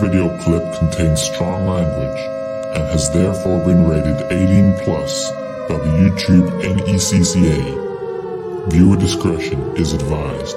video clip contains strong language and has therefore been rated 18 plus by the YouTube NECCA. Viewer discretion is advised.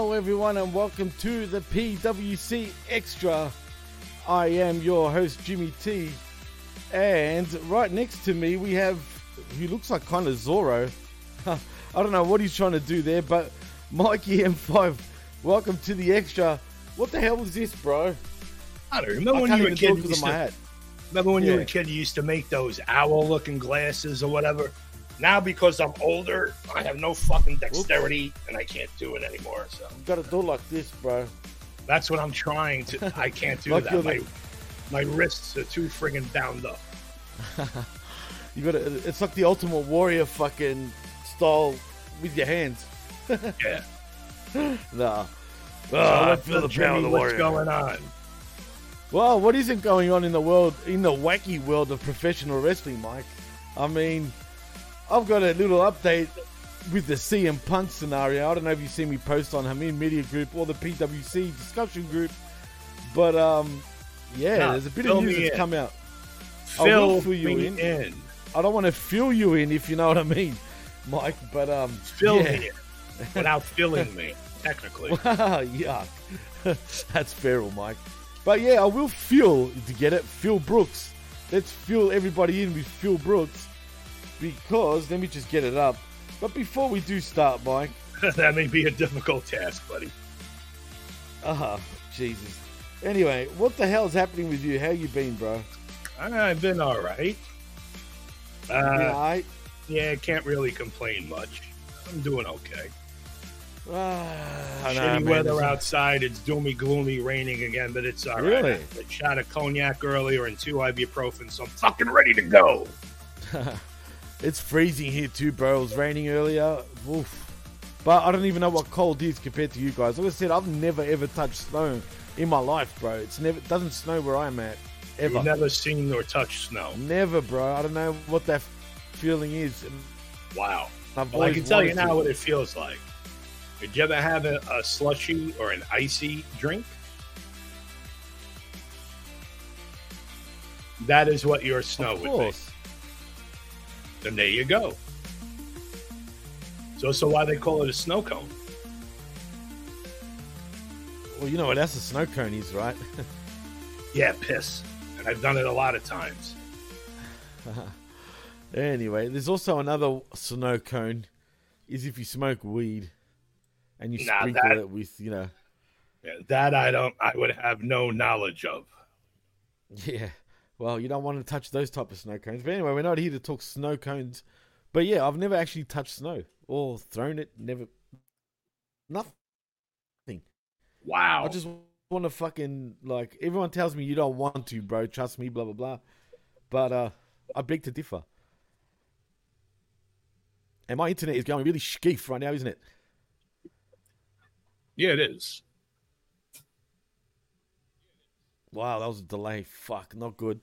Hello, everyone, and welcome to the PWC Extra. I am your host, Jimmy T, and right next to me we have he looks like kind of Zorro. I don't know what he's trying to do there, but Mikey M5, welcome to the Extra. What the hell is this, bro? I don't remember I when you were a kid. talk you 'cause used to- hat. Remember when you were a kid? You used to make those owl-looking glasses or whatever. Now because I'm older, I have no fucking dexterity and I can't do it anymore. So You gotta do like this, bro. that's what I'm trying to. I can't do that. My, my wrists are too friggin' bound up. You gotta. It's like the Ultimate Warrior fucking style with your hands. Yeah. Nah. So Ah, I feel the Jimmy, of the what's going on? Well, what isn't going on in the world, in the wacky world of professional wrestling, Mike? I mean, I've got a little update with the CM Punk scenario. I don't know if you see me post on Hameen Media Group or the PWC discussion group, but um, yeah, Nah, there's a bit of news that's in. come out. I will Fill fill you me in. in. I don't want to fill you in, if you know what I mean, Mike. But um, Fill yeah. me in without filling me. Technically, Yuck. That's feral, Mike. But yeah, I will fill to get it. Phil Brooks. Let's fill everybody in with Phil Brooks because let me just get it up. But before we do start, Mike, that may be a difficult task, buddy. ah, Jesus. Anyway, what the hell's happening with you? How you been, bro? I've been all right. Uh, alright? yeah, can't really complain much. I'm doing okay. Ah, I know, Shitty man. weather outside. It's doomy, gloomy, raining again, but it's all right. Really? I shot a cognac earlier and two ibuprofen, so I'm fucking ready to go. It's freezing here too, bro. It was raining earlier. Oof. But I don't even know what cold is compared to you guys. Like I said, I've never ever touched snow in my life, bro. It's never it doesn't snow where I'm at. ever. You've never seen or touched snow. Never, bro. I don't know what that feeling is. Wow. Well, I can tell you now to. what it feels like. Did you ever have a, a slushy or an icy drink? That is what your snow would be. Then there you go. So, so why they call it a snow cone? Well, you know what else a snow cone is, right? Yeah, piss. And I've done it a lot of times. anyway, there's also another snow cone. Is if you smoke weed and you Nah, sprinkle that- it with, you know, Yeah, that I don't. I would have no knowledge of. Yeah. Well, you don't want to touch those type of snow cones. But anyway, we're not here to talk snow cones. But yeah, I've never actually touched snow or thrown it. Never. Nothing. Wow. I just want to fucking like. Everyone tells me you don't want to, bro. Trust me. Blah blah blah. But uh, I beg to differ. And my internet is going really skeef right now, isn't it? yeah, it is. Wow, that was a delay. Fuck, not good.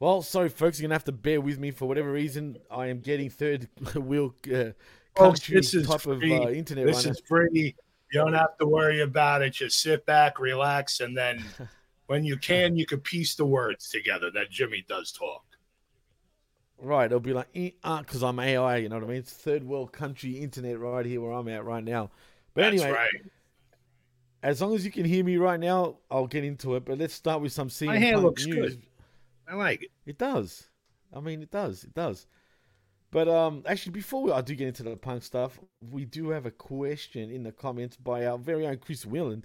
Well, sorry, folks. You're gonna have to bear with me for whatever reason. I am getting third wheel uh, Folks, country this type free. of uh, internet This right is free. You don't have to worry about it. Just sit back, relax, and then when you can, you can piece the words together that Jimmy does talk. Right, it'll be like because I'm AI. You know what I mean? It's third world country internet right here where I'm at right now. But That's anyway, right. as long as you can hear me right now, I'll get into it. But let's start with some CM My hair Punk looks news. good. I like it. It does. I mean, it does. It does. But um, actually, before I do get into the punk stuff, we do have a question in the comments by our very own Chris Wheeland.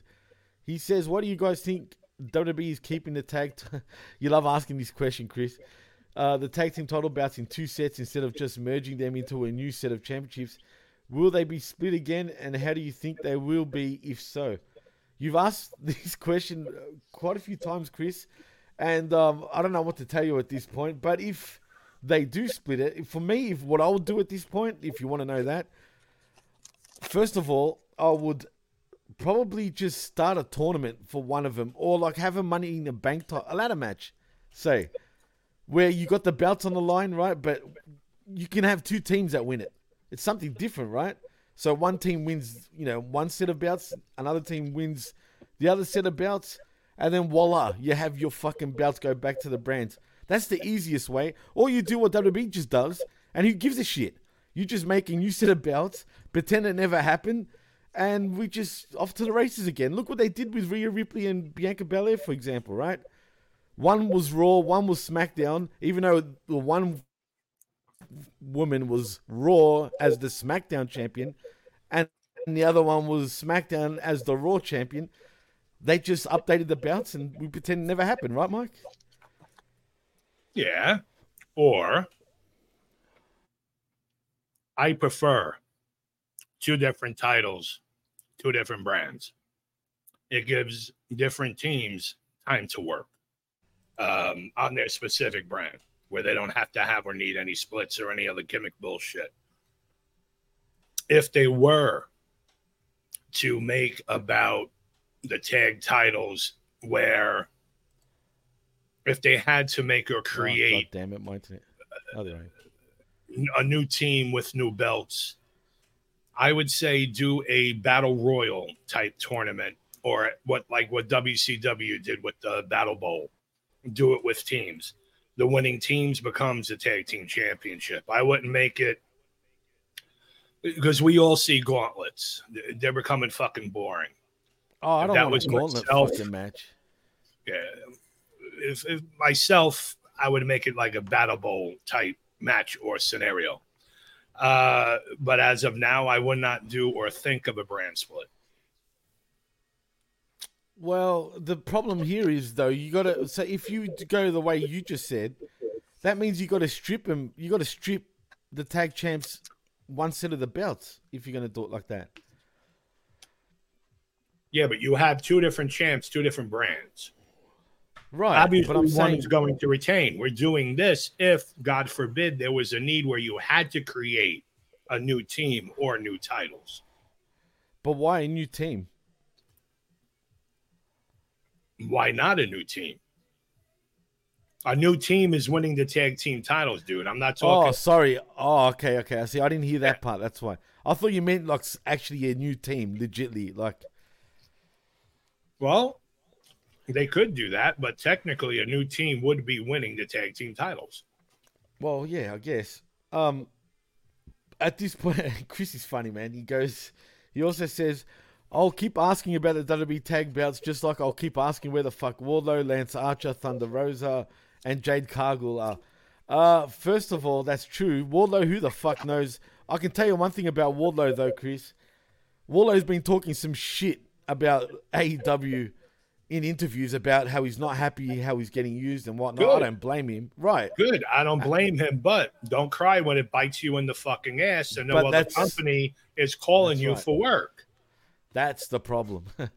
He says, "What do you guys think WWE is keeping the tag?" T- you love asking this question, Chris. Uh, the tag team title bouts in two sets instead of just merging them into a new set of championships. Will they be split again, and how do you think they will be if so? You've asked this question uh, quite a few times, Chris, and um, I don't know what to tell you at this point. But if they do split it, for me, if what I would do at this point, if you want to know that, first of all, I would probably just start a tournament for one of them, or like have a money in the bank, ti- a ladder match, say, where you got the belts on the line, right? But you can have two teams that win it. It's something different, right? So one team wins, you know, one set of belts, another team wins the other set of belts, and then voila, you have your fucking belts go back to the brands. That's the easiest way. Or you do what WWE just does, and who gives a shit? You just make a new set of belts, pretend it never happened, and we just off to the races again. Look what they did with Rhea Ripley and Bianca Belair, for example, right? One was Raw, one was SmackDown, even though the one woman was Raw as the SmackDown champion, and the other one was SmackDown as the Raw champion. They just updated the belts, and we pretend it never happened, right, Mike? Yeah. Or I prefer two different titles, two different brands. It gives different teams time to work um, on their specific brand where they don't have to have or need any splits or any other gimmick bullshit. If they were to make about the tag titles where if they had to make or oh, create Oh, damn it, my internet. Oh, am. a new team with new belts. I would say do a battle royal type tournament or what like what WCW did with the Battle Bowl. Do it with teams. The winning teams becomes the tag team championship. I wouldn't make it because we all see gauntlets. They're becoming fucking boring. Oh, I don't That want was myself. match. Yeah. If, if myself, I would make it like a battle bowl type match or scenario. Uh, but as of now, I would not do or think of a brand split. Well, the problem here is though you got to. So if you go the way you just said, that means you got to strip them. You got to strip the tag champs one set of the belts if you're going to do it like that. Yeah, but you have two different champs, two different brands. Right. Obviously, but I'm one saying is going to retain. We're doing this if, God forbid, there was a need where you had to create a new team or new titles. But why a new team? Why not a new team? A new team is winning the tag team titles, dude. I'm not oh, talking. Oh, sorry. Oh, okay, okay. I see. I didn't hear that part. That's why. I thought you meant like actually a new team, legitly. Like, Well, they could do that, but technically, a new team would be winning the tag team titles. well, yeah, I guess. Um, at this point, Chris is funny, man. He goes. He also says, "I'll keep asking about the WWE tag bouts, just like I'll keep asking where the fuck Wardlow, Lance Archer, Thunder Rosa, and Jade Cargill are." Uh, first of all, that's true. Wardlow, who the fuck knows? I can tell you one thing about Wardlow, though, Chris. Wardlow's been talking some shit about AEW in interviews about how he's not happy, how he's getting used and whatnot. I don't blame him. Right. Good. I don't uh, blame him, but don't cry when it bites you in the fucking ass and no But other company is calling you right. for work. That's the problem.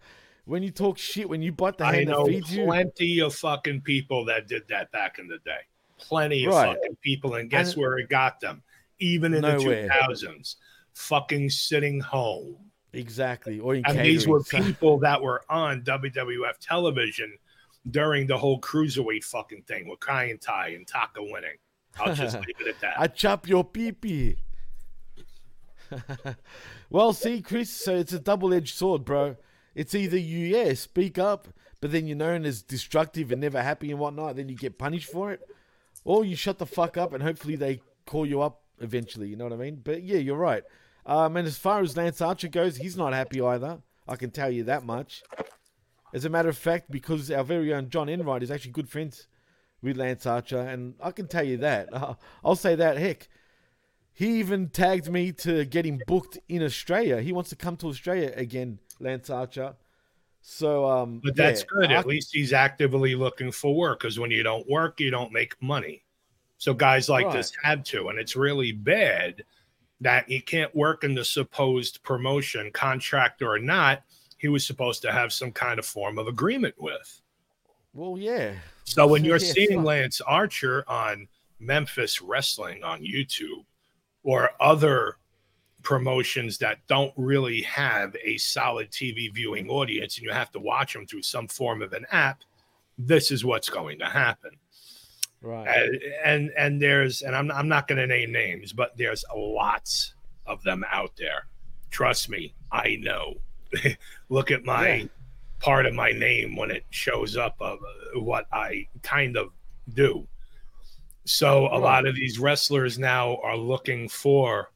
when you talk shit, when you bite the I hand that feeds you, plenty of fucking people that did that back in the day. Plenty of Right. fucking people, and guess And- where it got them? Even in Nowhere. the 2000s, fucking sitting home. Exactly, or in And catering. these were people that were on WWF television during the whole cruiserweight fucking thing with Kaientai and Taka winning. I'll just leave it at that. I chop your pee pee. well, see, Chris, so it's a double edged sword, bro. It's either you, yeah, speak up, but then you're known as destructive and never happy and whatnot, then you get punished for it, or you shut the fuck up and hopefully they call you up eventually, you know what I mean? But yeah, you're right. Um, and as far as Lance Archer goes, he's not happy either. I can tell you that much. As a matter of fact, because our very own John Enright is actually good friends with Lance Archer, and I can tell you that. I'll say that. Heck, he even tagged me to get him booked in Australia. He wants to come to Australia again, Lance Archer. So, um, But that's yeah, good. I- At least he's actively looking for work because when you don't work, you don't make money. So guys like Right. this had to, and it's really bad that he can't work in the supposed promotion, contract or not. He was supposed to have some kind of form of agreement with. Well, yeah. So when you're Yeah, seeing. Lance Archer on Memphis Wrestling on YouTube or other promotions that don't really have a solid TV viewing audience and you have to watch them through some form of an app, this is what's going to happen. Right. And and, and there's and I'm I'm not going to name names, but there's lots of them out there. Trust me, I know. Look at my Yeah. part of my name when it shows up of uh, what I kind of do. So a lot of these wrestlers now are looking for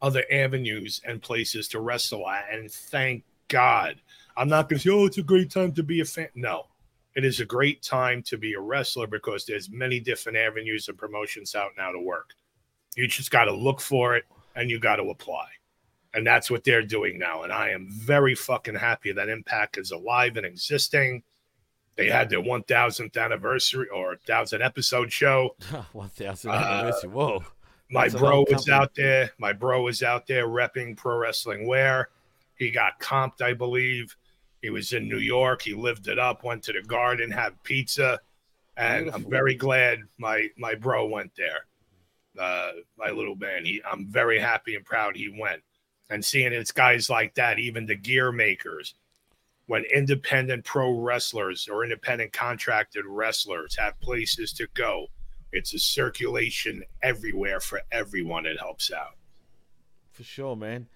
other avenues and places to wrestle at, and thank God. I'm not going to say, "Oh, it's a great time to be a fan." No, it is a great time to be a wrestler because there's many different avenues and promotions out now to work. You just got to look for it and you got to apply. And that's what they're doing now. And I am very fucking happy that Impact is alive and existing. They had their 1000th anniversary or 1000 episode show. 1000 Uh, anniversary. Whoa. My That's bro was out there. My bro was out there repping pro wrestling wear. He got comped, I believe. He was in New York. He lived it up, went to the garden, had pizza. And I'm very glad my my bro went there. Uh, my little man. He I'm very happy and proud he went. And seeing it's guys like that, even the gear makers, when independent pro wrestlers or independent contracted wrestlers have places to go, it's a circulation everywhere for everyone. It helps out. For sure, man.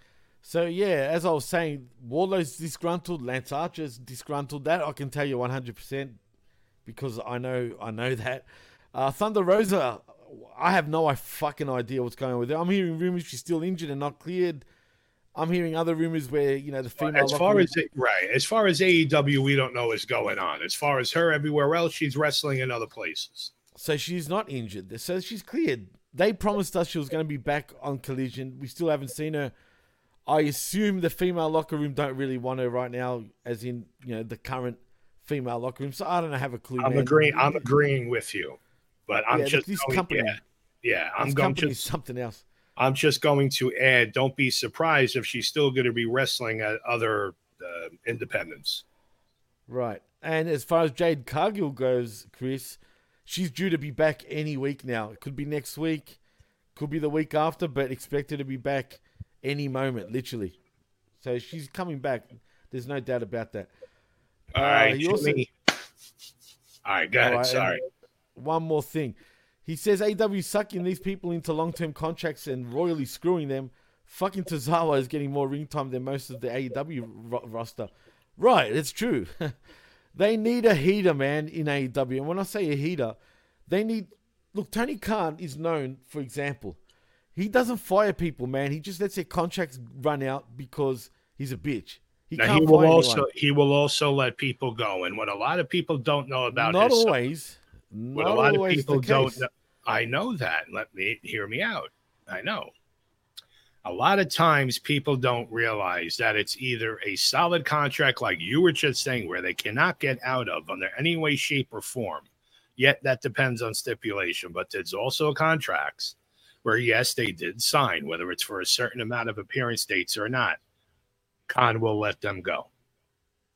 So yeah, as I was saying, Wardlow's disgruntled, Lance Archer's disgruntled. That I can tell you one hundred percent because I know I know that. Uh, Thunder Rosa, I have no fucking idea what's going on with her. I'm hearing rumors she's still injured and not cleared. I'm hearing other rumors where you know the female. As far as it, right, as far as AEW, we don't know what's going on. As far as her, everywhere else, she's wrestling in other places. So she's not injured. So she's cleared. They promised us she was going to be back on Collision. We still haven't seen her. I assume the female locker room don't really want her right now, as in you know the current female locker room. So I don't have a clue. I'm man. agreeing. I'm agreeing with you, but I'm Yeah, just this going, company- Yeah, yeah. I'm going to. something else. I'm just going to add. Don't be surprised if she's still going to be wrestling at other uh, independents. Right. And as far as Jade Cargill goes, Chris, she's due to be back any week now. It could be next week, could be the week after, but expected to be back any moment, literally. So she's coming back. There's no doubt about that. All Uh, right, he also-. All right, go ahead. All right, Sorry. One more thing. He says AW sucking these people into long term contracts and royally screwing them. Fucking Tozawa is getting more ring time than most of the AEW ro- roster. Right, it's true. they need a heater, man, in AEW. And when I say a heater, they need. Look, Tony Khan is known, for example, he doesn't fire people, man. He just lets their contracts run out because he's a bitch. He Now, he will also anyone. he will also let people go. And what a lot of people don't know about Not his always. what Not a lot of people don't know. I know that. Let me hear me out. I know. A lot of times people don't realize that it's either a solid contract, like you were just saying, where they cannot get out of under any way, shape, or form. Yet that depends on stipulation. But there's also contracts where, yes, they did sign, whether it's for a certain amount of appearance dates or not. Khan will let them go.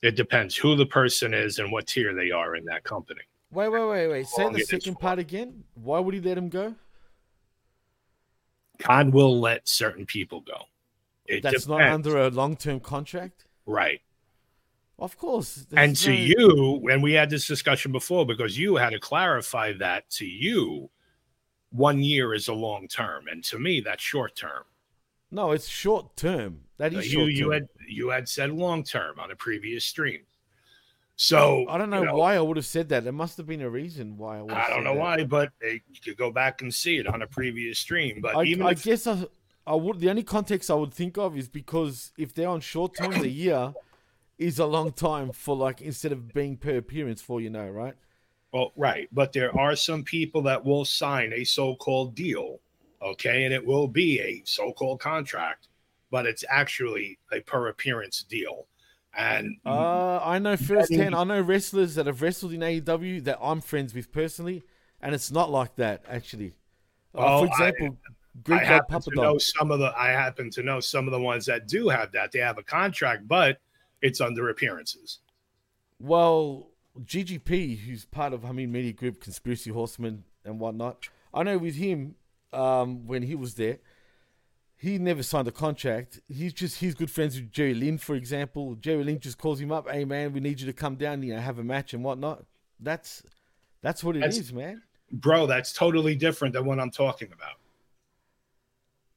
It depends who the person is and what tier they are in that company. Wait, wait, wait, wait. Say the second part again. Why would he let him go? Khan will let certain people go. It That's not under a long term contract? right. Of course. And to no- you, and we had this discussion before because you had to clarify that to you, one year is a long term, and to me, that's short term. No, it's short term. That is You you had you had said long term on a previous stream. So I don't know, you know, why I would have said that. There must have been a reason why I would have I don't know that. why, but uh, you could go back and see it on a previous stream. But I, even I if, guess I, I would. The only context I would think of is because if they're on short term, the year is a long time for like instead of being per appearance for you know, right? Well, right, but there are some people that will sign a so-called deal, okay, and it will be a so-called contract, but it's actually a per appearance deal. And Uh, I know firsthand. I know wrestlers that have wrestled in AEW that I'm friends with personally, and it's not like that actually. Uh, Oh, for example, I Greek God happen to know some of the I happen to know some of the ones that do have that. They have a contract, but it's under appearances. Well, GGP, who's part of Hamid Media Group, Conspiracy Horseman, and whatnot. I know with him, um, when he was there, he never signed a contract. He's just he's good friends with Jerry Lynn, for example. Jerry Lynn just calls him up, "Hey man, we need you to come down, you know, have a match and whatnot." That's that's what it is, That's- man. Bro, that's totally different than what I'm talking about.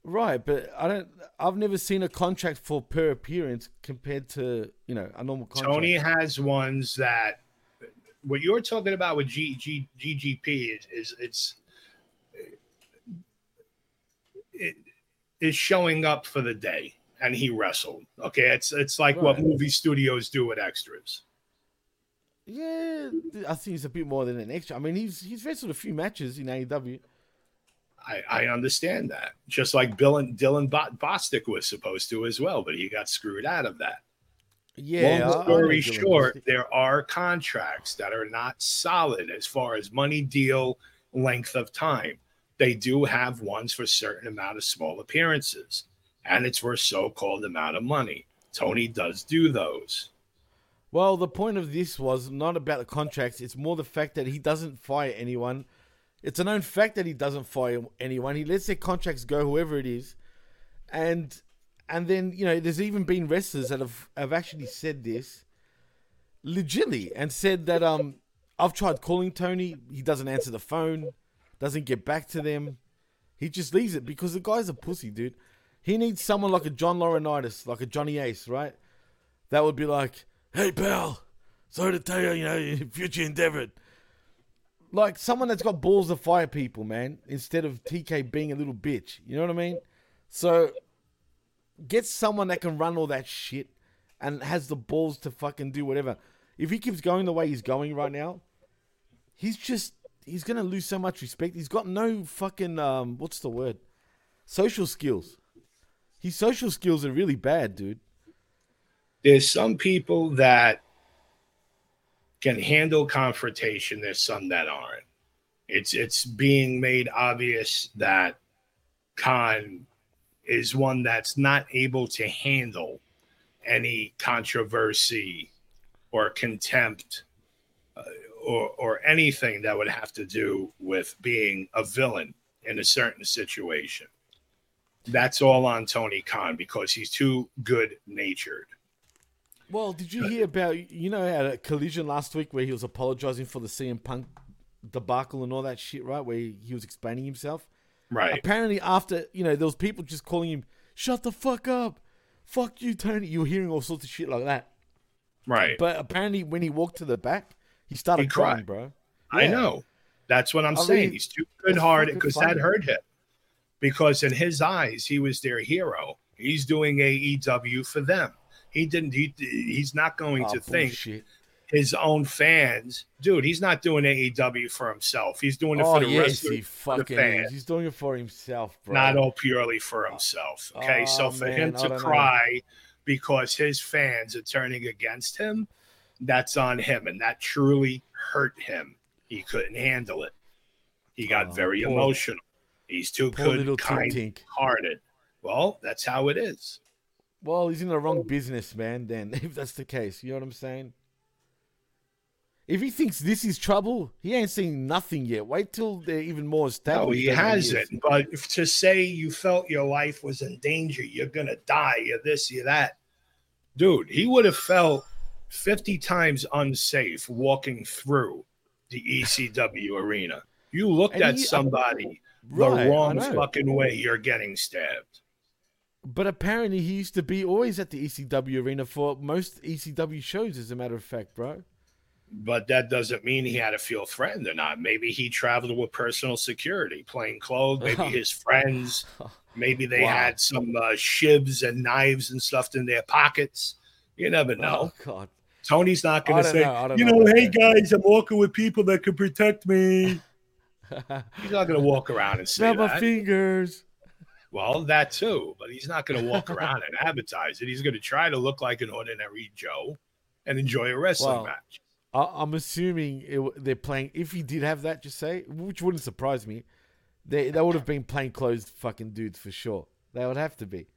Right, but I don't. I've never seen a contract for per appearance compared to you know a normal contract. Tony has ones that what you're talking about with G, G, GGP is, is it's it is showing up for the day and he wrestled. Okay, it's it's like what movie studios do with extras. Yeah, I think he's a bit more than an extra. I mean, he's he's wrestled a few matches in AEW. I, I understand that. Just like Bill and Dylan Bo- Bostic was supposed to as well, but he got screwed out of that. Yeah. Long story short, there are contracts that are not solid as far as money deal length of time. They do have ones for certain amount of small appearances, and it's for so-called amount of money. Tony does do those. Well, the point of this was not about the contracts. It's more the fact that he doesn't fire anyone. It's a known fact that he doesn't fire anyone. He lets their contracts go, whoever it is, and and then you know, there's even been wrestlers that have have actually said this legitly and said that um, I've tried calling Tony. He doesn't answer the phone, doesn't get back to them. He just leaves it because the guy's a pussy, dude. He needs someone like a John Laurinaitis, like a Johnny Ace, right? That would be like, hey, pal, sorry to tell you, you know, future endeavor. Like someone that's got balls to fire people, man, instead of TK being a little bitch. You know what I mean? So get someone that can run all that shit and has the balls to fucking do whatever. If he keeps going the way he's going right now, he's just he's gonna lose so much respect. He's got no fucking um what's the word? Social skills. His social skills are really bad, dude. There's some people that can handle confrontation. There's some that aren't. It's it's being made obvious that Khan is one that's not able to handle any controversy or contempt uh, or or anything that would have to do with being a villain in a certain situation. That's all on Tony Khan because he's too good natured. Well, did you hear about you know at a collision last week where he was apologizing for the CM Punk debacle and all that shit, right? Where he, he was explaining himself. Right. Apparently, after you know, there was people just calling him, "Shut the fuck up, fuck you, Tony." You were hearing all sorts of shit like that. Right. But apparently, when he walked to the back, he started He crying, cried. bro. I know. That's what I'm I saying. mean, He's too good hearted because that hurt him. Because in his eyes, he was their hero. He's doing AEW for them. He didn't. He, he's not going Oh, to think bullshit. His own fans, dude. He's not doing AEW for himself. He's doing it Oh for the yes, rest of he fucking fans. is. He's doing it for himself, bro. not all purely for himself. Okay, oh, so Oh, for man, him to don't know. cry because his fans are turning against him, that's on him, and that truly hurt him. He couldn't handle it. He got Oh, very poor- emotional. He's too Poor good, kind-hearted. Well, that's how it is. Well, he's in the wrong business, man. Then, if that's the case, you know what I'm saying. If he thinks this is trouble, he ain't seen nothing yet. Wait till they're even more No, he hasn't. it. But if to say you felt your life was in danger, you're gonna die, you're this, you're that, dude, he would have felt 50 times unsafe walking through the ECW arena. You looked And at he- uh, somebody Right, the wrong fucking way, you're getting stabbed. But apparently, he used to be always at the ECW arena for most ECW shows. As a matter of fact, bro. But that doesn't mean he had to feel threatened or not. Maybe he traveled with personal security, plain clothes. Maybe his friends, maybe they Wow. had some uh, shivs and knives and stuff in their pockets. You never know. Oh God. Tony's not going to say, know, you know know, hey guys, I'm walking with people that can protect me. He's not going to walk around and say my fingers. Well, that too, but he's not going to walk around and advertise it. He's going to try to look like an ordinary Joe and enjoy a wrestling match. I, I'm assuming it, they're playing. If he did have that, just say, which wouldn't surprise me, they they would have been plainclothes fucking dudes for sure. They would have to be.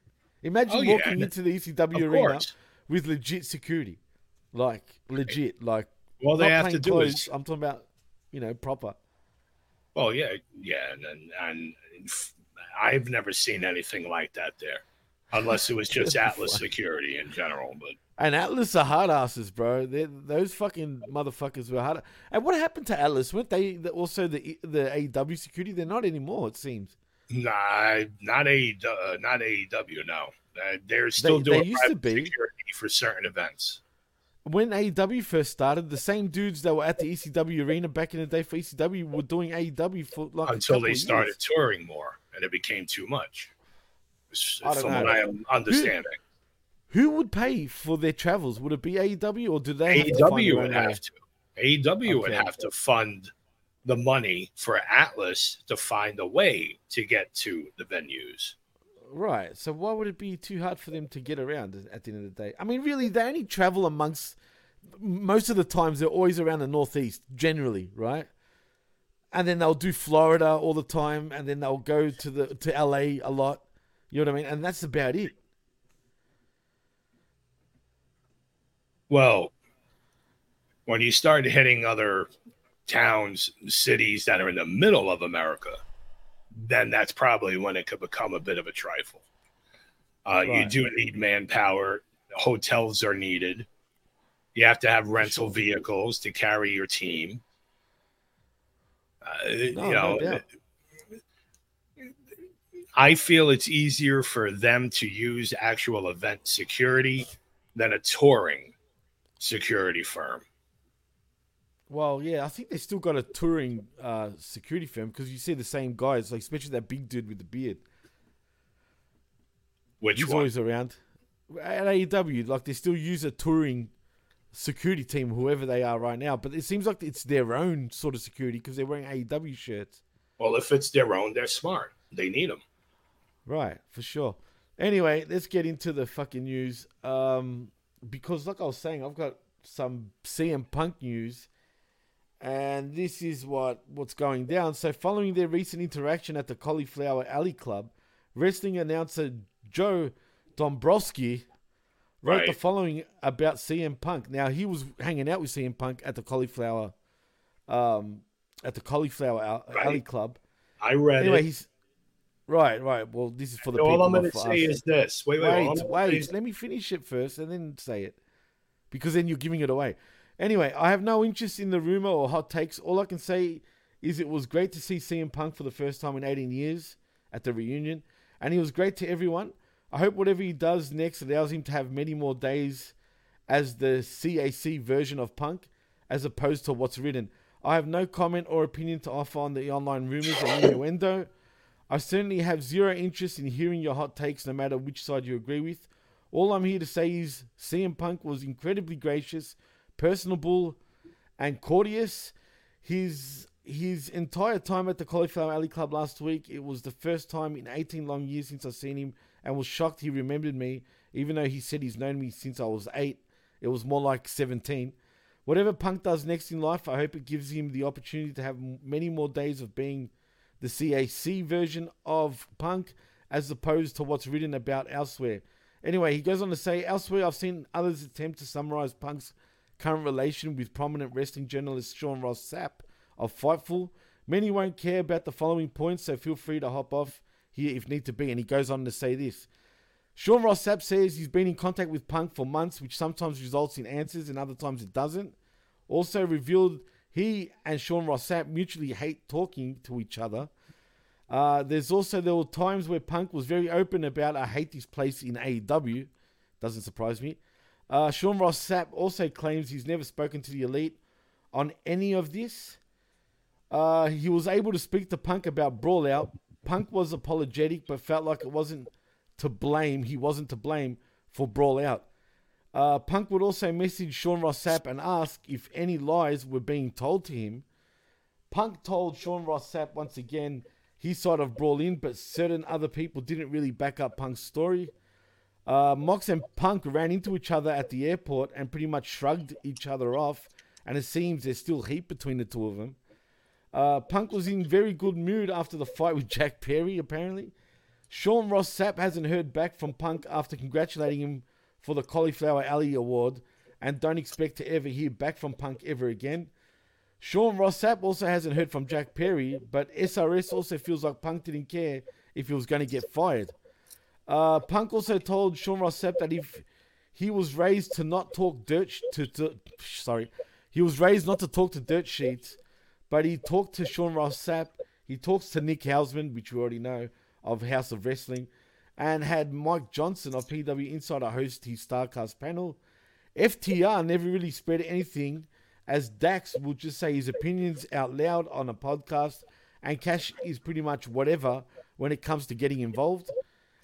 Imagine Oh, yeah, walking into the ECW Of arena course. with legit security, like legit, like All they have to do is I'm talking about, you know, proper. Well, yeah, yeah, and and, and I've never seen anything like that there, unless it was just Atlas Security in general. But And Atlas are hard asses, bro. They're, those fucking motherfuckers were hard. And what happened to Atlas? Weren't they the, also the the AEW security? They're not anymore. It seems. nah, not a uh, not AEW. No, uh, they're still They- they doing used to be. security for certain events. when AEW first started, the same dudes that were at the ECW arena back in the day for ECW were doing AEW for like until they started years. touring more, and it became too much. S- I don't From know. what I am understanding, Who would pay for their travels? Would it be AEW or do they? Have to AEW would have to. AEW would Okay. have to fund the money for Atlas to find a way to get to the venues. Right. So why would it be too hard for them to get around at the end of the day? I mean, really, they only travel amongst. Most of the times, they're always around the northeast, generally, right? And then they'll do Florida all the time, and then they'll go to the to LA a lot. You know what I mean? And that's about it. Well, when you start hitting other towns, cities that are in the middle of America, then that's probably when it could become a bit of a trifle. Uh, You do need manpower. Hotels are needed. You have to have rental vehicles to carry your team. Uh, you know, no. I feel it's easier for them to use actual event security than a touring security firm. Well, yeah, I think they still got a touring uh, security firm because you see the same guys, like especially that big dude with the beard. Which He's one? always around. At AEW, like they still use a touring security team, whoever they are right now. But it seems like it's their own sort of security because they're wearing AEW shirts. Well, if it's their own, they're smart. They need them. Right, for sure. Anyway, let's get into the fucking news. Um, because, like I was saying, I've got some CM Punk news, and this is what what's going down. So, following their recent interaction at the Cauliflower Alley Club, wrestling announcer Joe Dombrowski wrote the following about CM Punk. Now, he was hanging out with CM Punk at the Cauliflower, um, at the Cauliflower Al- Right. Alley Club. I read Anyway, it. he's right, right. Well, this is for the all people. I'm going to say us. is this. Wait, wait, Wait, wait. Let me finish it first and then say it. because then you're giving it away. Anyway, I have no interest in the rumor or hot takes. All I can say is it was great to see CM Punk for the first time in 18 years at the reunion, and he was great to everyone. I hope whatever he does next allows him to have many more days as the CAC version of Punk, as opposed to what's written. I have no comment or opinion to offer on the online rumors and innuendo. I certainly have zero interest in hearing your hot takes, no matter which side you agree with. All I'm here to say is CM Punk was incredibly gracious, personable, and courteous. His his entire time at the Cauliflower Alley Club last week, it was the first time in 18 long years since I've seen him, and was shocked he remembered me, even though he said he's known me since I was eight. It was more like 17. Whatever Punk does next in life, I hope it gives him the opportunity to have many more days of being the CAC version of Punk as opposed to what's written about elsewhere. Anyway, he goes on to say, elsewhere, I've seen others attempt to summarize Punk's current relation with prominent wrestling journalist Sean Ross Sapp of Fightful. Many won't care about the following points, so feel free to hop off here if need to be. And he goes on to say this. Sean Ross Sapp says he's been in contact with Punk for months, which sometimes results in answers and other times it doesn't. Also revealed he and Sean Ross Sapp mutually hate talking to each other. Uh, there's also there were times where Punk was very open about I hate this place in AEW. Doesn't surprise me. Uh, Sean Ross Sapp also claims he's never spoken to the elite on any of this. Uh, he was able to speak to Punk about Brawl Out. Punk was apologetic, but felt like it wasn't to blame. He wasn't to blame for Brawl Out. Uh, Punk would also message Sean Ross Sapp and ask if any lies were being told to him. Punk told Sean Ross Sapp once again his side of Brawl In, but certain other people didn't really back up Punk's story. Uh, Mox and Punk ran into each other at the airport and pretty much shrugged each other off, and it seems there's still heat between the two of them. Uh, Punk was in very good mood after the fight with Jack Perry, apparently. Sean Ross Sapp hasn't heard back from Punk after congratulating him for the Cauliflower Alley Award and don't expect to ever hear back from Punk ever again. Sean Ross Sapp also hasn't heard from Jack Perry, but SRS also feels like Punk didn't care if he was going to get fired. Uh, Punk also told Sean Ross Sapp that if he was raised to not talk dirt to, to sorry, he was raised not to talk to dirt sheets, but he talked to Sean Ross Sapp. He talks to Nick Hausman, which we already know of Haus of Wrestling, and had Mike Johnson of PW Insider host his Starcast panel. FTR never really spread anything, as Dax will just say his opinions out loud on a podcast, and Cash is pretty much whatever when it comes to getting involved.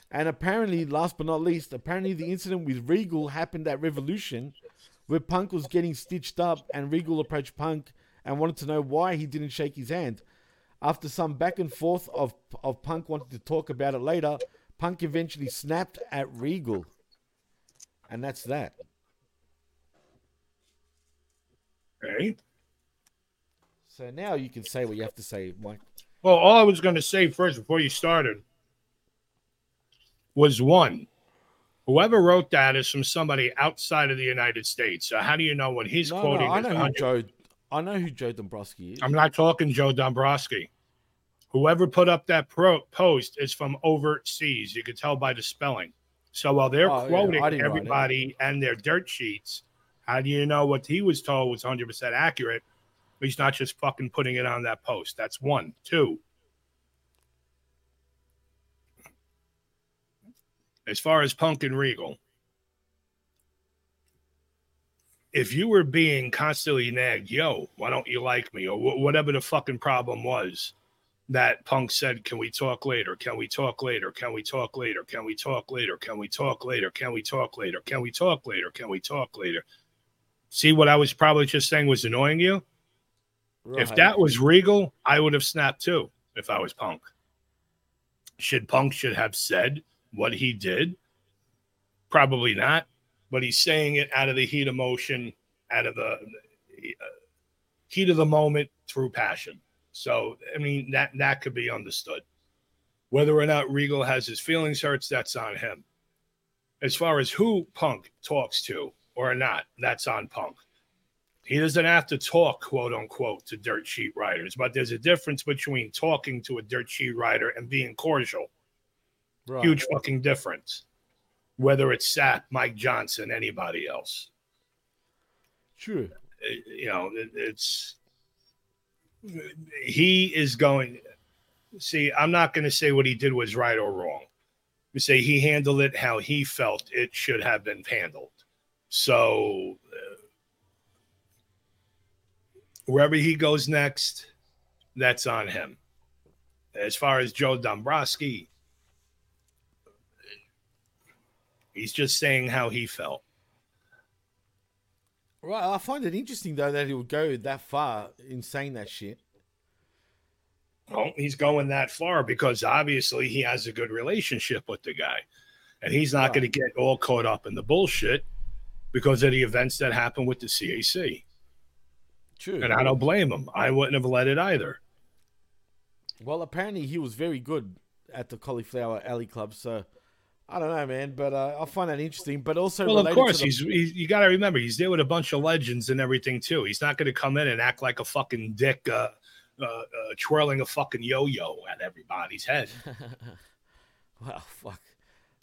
And apparently, last but not least, apparently the incident with Regal happened at Revolution, where Punk was getting stitched up, and Regal approached Punk and wanted to know why he didn't shake his hand. After some back and forth of of Punk wanting to talk about it later, Punk eventually snapped at Regal, and that's that. Okay. So now you can say what you have to say, Mike. Well, all I was going to say first before you started was one. Whoever wrote that is from somebody outside of the United States. So how do you know what he's No, quoting? no, I know who 100 Joe. I know who Joe Dombrowski is. I'm not talking Joe Dombrowski. Whoever put up that pro- post is from overseas. You could tell by the spelling. So while they're Oh, quoting I didn't write it. everybody and their dirt sheets, how do you know what he was told was 100% accurate? He's not just fucking putting it on that post. That's one. Two. As far as Punk and Regal, if you were being constantly nagged, yo, why don't you like me? Or wh- whatever the fucking problem was, that Punk said, can we talk later? Can we talk later? Can we talk later? Can we talk later? Can we talk later? Can we talk later? Can we talk later? Can we talk later? See what I was probably just saying was annoying you? If that was Regal, I would have snapped too if I was Punk. Should Punk should have said what he did? Probably not, but he's saying it out of the heat of motion, out of the uh, heat of the moment through passion. So, I mean, that that could be understood. Whether or not Regal has his feelings hurts, that's on him. As far as who Punk talks to or not, that's on Punk. He doesn't have to talk, quote unquote, to dirt sheet writers, but there's a difference between talking to a dirt sheet writer and being cordial. Right. Huge fucking difference. Whether it's Sapp, Mike Johnson, anybody else. True. Uh, you know, it, it's he is going. See, I'm not going to say what he did was right or wrong. We say he handled it how he felt it should have been handled. So uh, wherever he goes next, that's on him. As far as Joe Dombrowski, he's just saying how he felt. Right. I find it interesting though that he would go that far in saying that shit. Well, he's going that far because obviously he has a good relationship with the guy. And he's not Right. going to get all caught up in the bullshit because of the events that happened with the CAC. True. And I don't blame him. I wouldn't have let it either. Well, apparently he was very good at the Cauliflower Alley Club, so I don't know, man. But uh, I find that interesting. But also, Well, of course, the- he's, he's you got to remember he's there with a bunch of legends and everything too. He's not going to come in and act like a fucking dick, uh, uh, uh, twirling a fucking yo-yo at everybody's head. Well, fuck.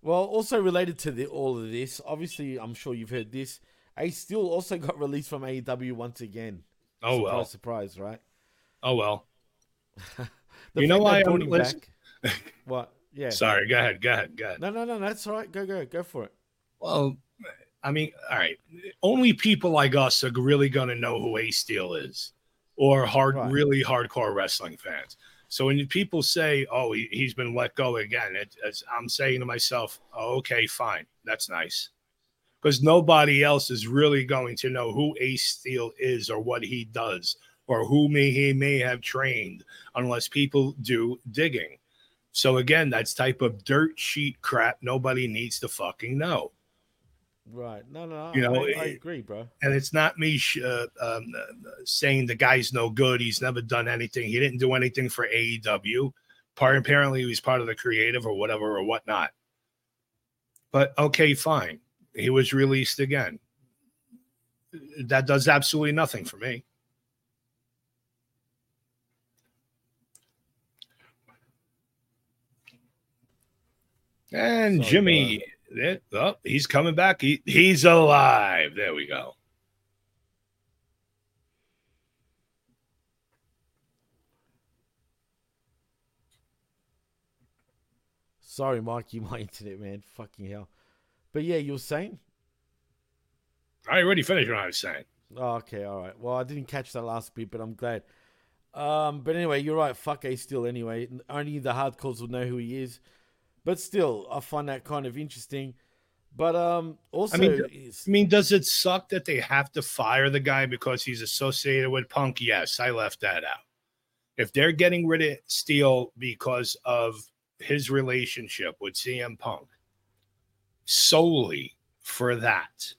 Well, also related to the, all of this, obviously, I'm sure you've heard this. Ace Steel also got released from AEW once again. Oh surprise, well, surprise, right? oh well. You know why I'm listen- back. what? Yeah. Sorry, go ahead, go ahead, go ahead. No, no, no, that's all right. Go, go, go for it. Well, I mean, all right. Only people like us are really going to know who Ace Steel is, or hard, Right. really hardcore wrestling fans. So when people say, "Oh, he, he's been let go again," it, it's, I'm saying to myself, oh, "Okay, fine, that's nice," because nobody else is really going to know who Ace Steel is or what he does or who may he may have trained unless people do digging. So again, that's type of dirt sheet crap nobody needs to fucking know. Right. No, no, You know, I, I agree, bro. and it's not me sh- uh, um, uh, saying the guy's no good. He's never done anything. He didn't do anything for AEW. Part apparently he was part of the creative or whatever or whatnot. But okay, fine. He was released again. That does absolutely nothing for me. And Sorry, Jimmy, eh, oh, he's coming back. He, he's alive. There we go. Sorry, Mikey, my internet, man. Fucking hell. But yeah, you were saying? I already finished what I was saying. Oh, okay, all right. Well, I didn't catch that last bit, but I'm glad. Um, but anyway, you're right. Fuck Ace Steel. Anyway, only the hardcores will know who he is. But still, I find that kind of interesting. But um, also, mean, is, I mean, does it suck that they have to fire the guy because he's associated with Punk? Yes, I left that out. If they're getting rid of Steel because of his relationship with CM Punk solely for that,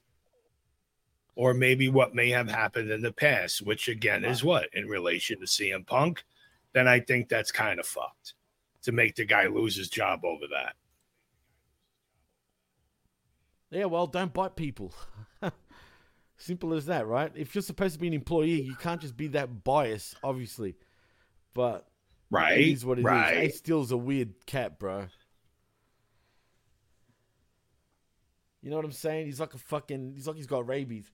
or maybe what may have happened in the past, which again is what in relation to CM Punk, then I think that's kind of fucked to make the guy lose his job over that. yeah, well, don't bite people. Simple as that, right? If you're supposed to be an employee, you can't just be that biased, obviously. But Right. it is what it is. right. Ace Steel's a weird cat, bro. You know what I'm saying? He's like a fucking. He's like he's got rabies.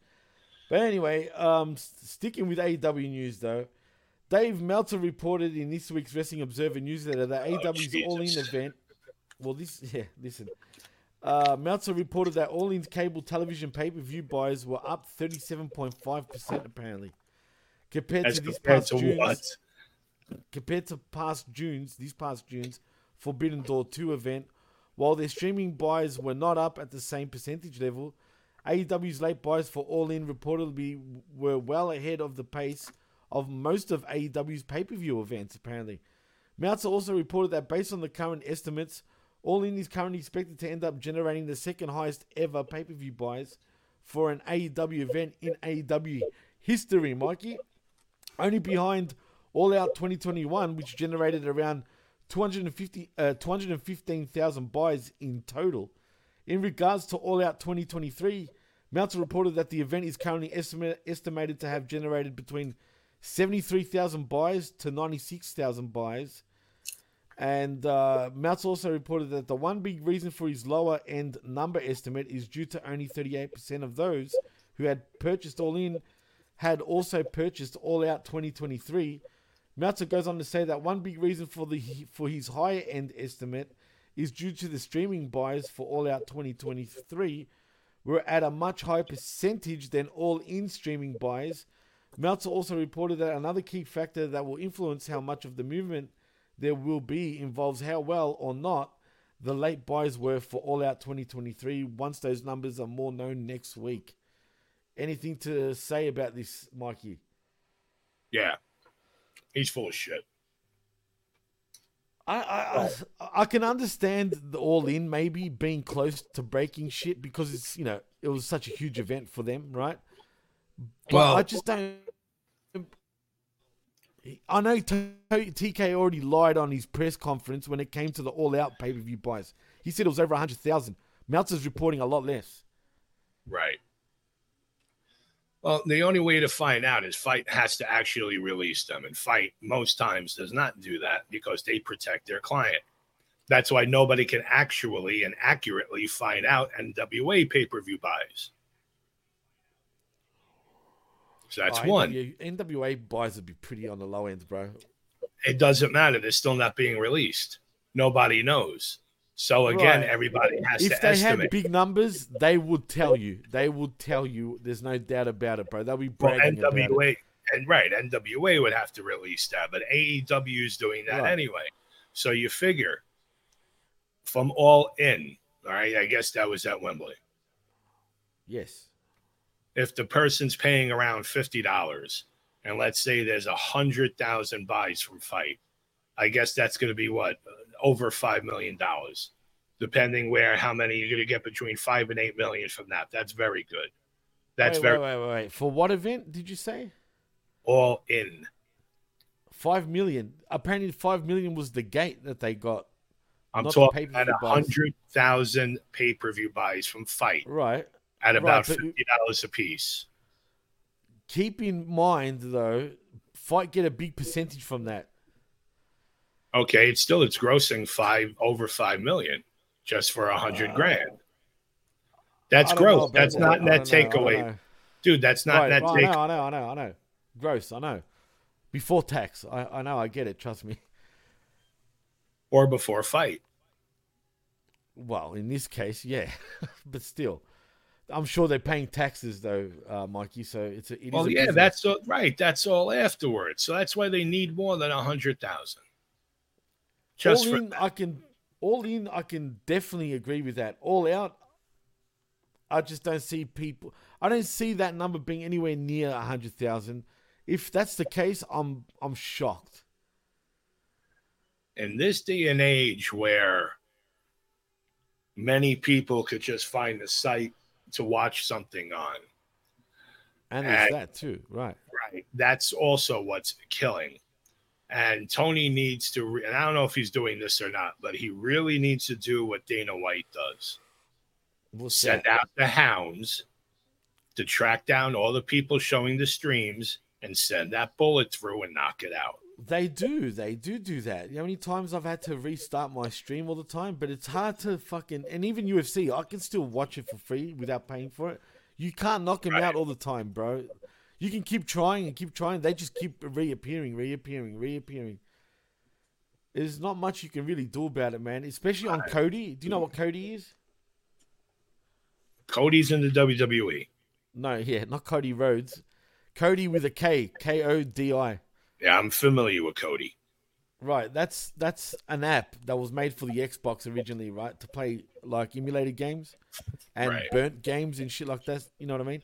But anyway, um, sticking with AEW news though, Dave Meltzer reported in this week's Wrestling Observer newsletter that AEW's All In Oh, event. Well, this yeah, listen. Uh, Meltzer reported that All In's cable television pay per view buyers were up 37.5 percent apparently, compared As to this compared past to June's what? compared to past June's, these past June's Forbidden Door 2 event, while their streaming buyers were not up at the same percentage level, AEW's late buys for All In reportedly were well ahead of the pace of most of AEW's pay-per-view events, apparently. Meltzer also reported that based on the current estimates, All In is currently expected to end up generating the second highest ever pay-per-view buys for an AEW event in AEW history, Mikey. Only behind All Out 2021, which generated around 250, uh, 215,000 buys in total. In regards to All Out 2023, Meltzer reported that the event is currently estimate, estimated to have generated between 73,000 buys to 96,000 buys. And uh, Meltzer also reported that the one big reason for his lower end number estimate is due to only 38% of those who had purchased All In had also purchased All Out 2023. Meltzer goes on to say that one big reason for the for his higher end estimate is due to the streaming buys for All Out 2023 were at a much higher percentage than all in streaming buys. Meltzer also reported that another key factor that will influence how much of the movement there will be involves how well or not the late buys were for All Out 2023 once those numbers are more known next week. Anything to say about this, Mikey? Yeah. He's full of shit. I, I, I, I can understand the all in maybe being close to breaking shit because it's you know it was such a huge event for them, right? But Well- I just don't. I know TK already lied on his press conference when it came to the all out pay per view buys. He said it was over hundred thousand. Meltzer's reporting a lot less. Right. Well, the only way to find out is Fite has to actually release them, and Fite most times does not do that because they protect their client. That's why nobody can actually and accurately find out NWA pay per view buys. So that's Oh, one. NWA, NWA buys would be pretty on the low end, bro. It doesn't matter; they're still not being released. Nobody knows. So again, Right. everybody has If to they estimate. had big numbers, they would tell you. They would tell you. There's no doubt about it, bro. They'll be Well, bragging about it. NWA and right, NWA would have to release that, but AEW is doing that Right. anyway. So you figure from all in, all right, I guess that was at Wembley. Yes. If the person's paying around fifty dollars, and let's say there's a hundred thousand buys from Fite, I guess that's going to be what over five million dollars, depending where how many you're going to get between five and eight million from that. That's very good. That's wait, very wait, wait, wait. For what event did you say? all in. Five million. Apparently, five million was the gate that they got. I'm talking pay-per-view about a hundred thousand pay per view buys from Fite Right. At about but- fifty dollars a piece. Keep in mind though, Fite get a big percentage from that. Okay, it's still it's grossing five over five million just for a hundred grand. That's Uh, don't know gross. That's that. not net know, I don't takeaway, dude. That's not Right, net right, I take. know, I know, I know, I know. Gross, I know. Before tax, I, I know, I get it. Trust me. or before Fite. Well, in this case, yeah, but still, I'm sure they're paying taxes though, uh, Mikey. So it's a, it is Well, yeah, business. that's all, right. That's all afterwards. So that's why they need more than a hundred thousand. Just all in. I can all in. I can definitely agree with that. All out. I just don't see people. I don't see that number being anywhere near a hundred thousand. If that's the case, I'm I'm shocked. in this day and age where many people could just find a site to watch something on. And And- that too, right? right. That's also what's killing. And tony needs to re- and i don't know if he's doing this or not but he really needs to do what dana white does. What's send that? out the hounds to track down all the people showing the streams and send that bullet through and knock it out They do. They do do that. You know how many times I've had to restart my stream all the time, but it's hard to fucking. And even UFC, I can still watch it for free without paying for it. You can't knock them Right. out all the time, bro. You can keep trying and keep trying. They just keep reappearing, reappearing, reappearing. There's not much you can really do about it, man. Especially on Kodi. Do you know what Kodi is? cody's in the wwe No, yeah, not Cody Rhodes. Cody with a K, K O D I. yeah i'm familiar with Kodi Right, that's that's an app that was made for the Xbox originally, right? To play like emulated games and Right. burnt games and shit like that. You know what I mean?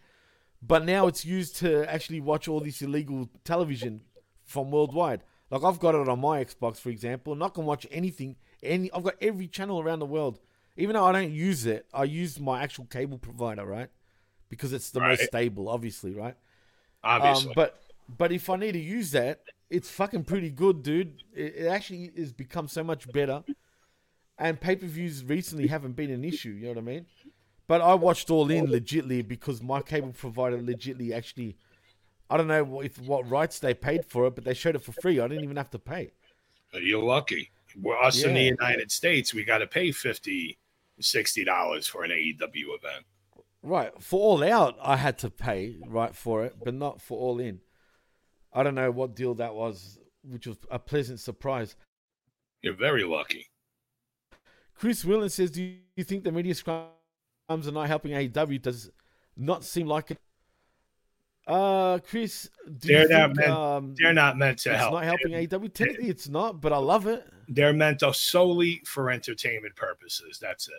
But now it's used to actually watch all this illegal television from worldwide. Like I've got it on my Xbox, for example, and I can watch anything. Any, I've got every channel around the world. Even though I don't use it, I use my actual cable provider, right? Because it's the most stable, obviously, right? obviously Um, but but if I need to use that, it's fucking pretty good, dude. It, it actually has become so much better. And pay per views recently haven't been an issue. You know what I mean? But I watched All In legitly because my cable provider legitly actually. I don't know if what rights they paid for it, but they showed it for free. I didn't even have to pay. You're lucky. We're us in the United States, we got to pay 50 60 dollars for an AEW event. Right. For All Out, I had to pay, right, for it, but not for All In. I don't know what deal that was, which was a pleasant surprise. You're very lucky. Chris Willen says, Do you think the media scrums are not helping AEW? Does not seem like it. Uh, Chris, do They're you not think meant- um, They're not meant to it's help. not helping AEW? Technically, it's not, but I love it. They're meant to solely for entertainment purposes. That's it.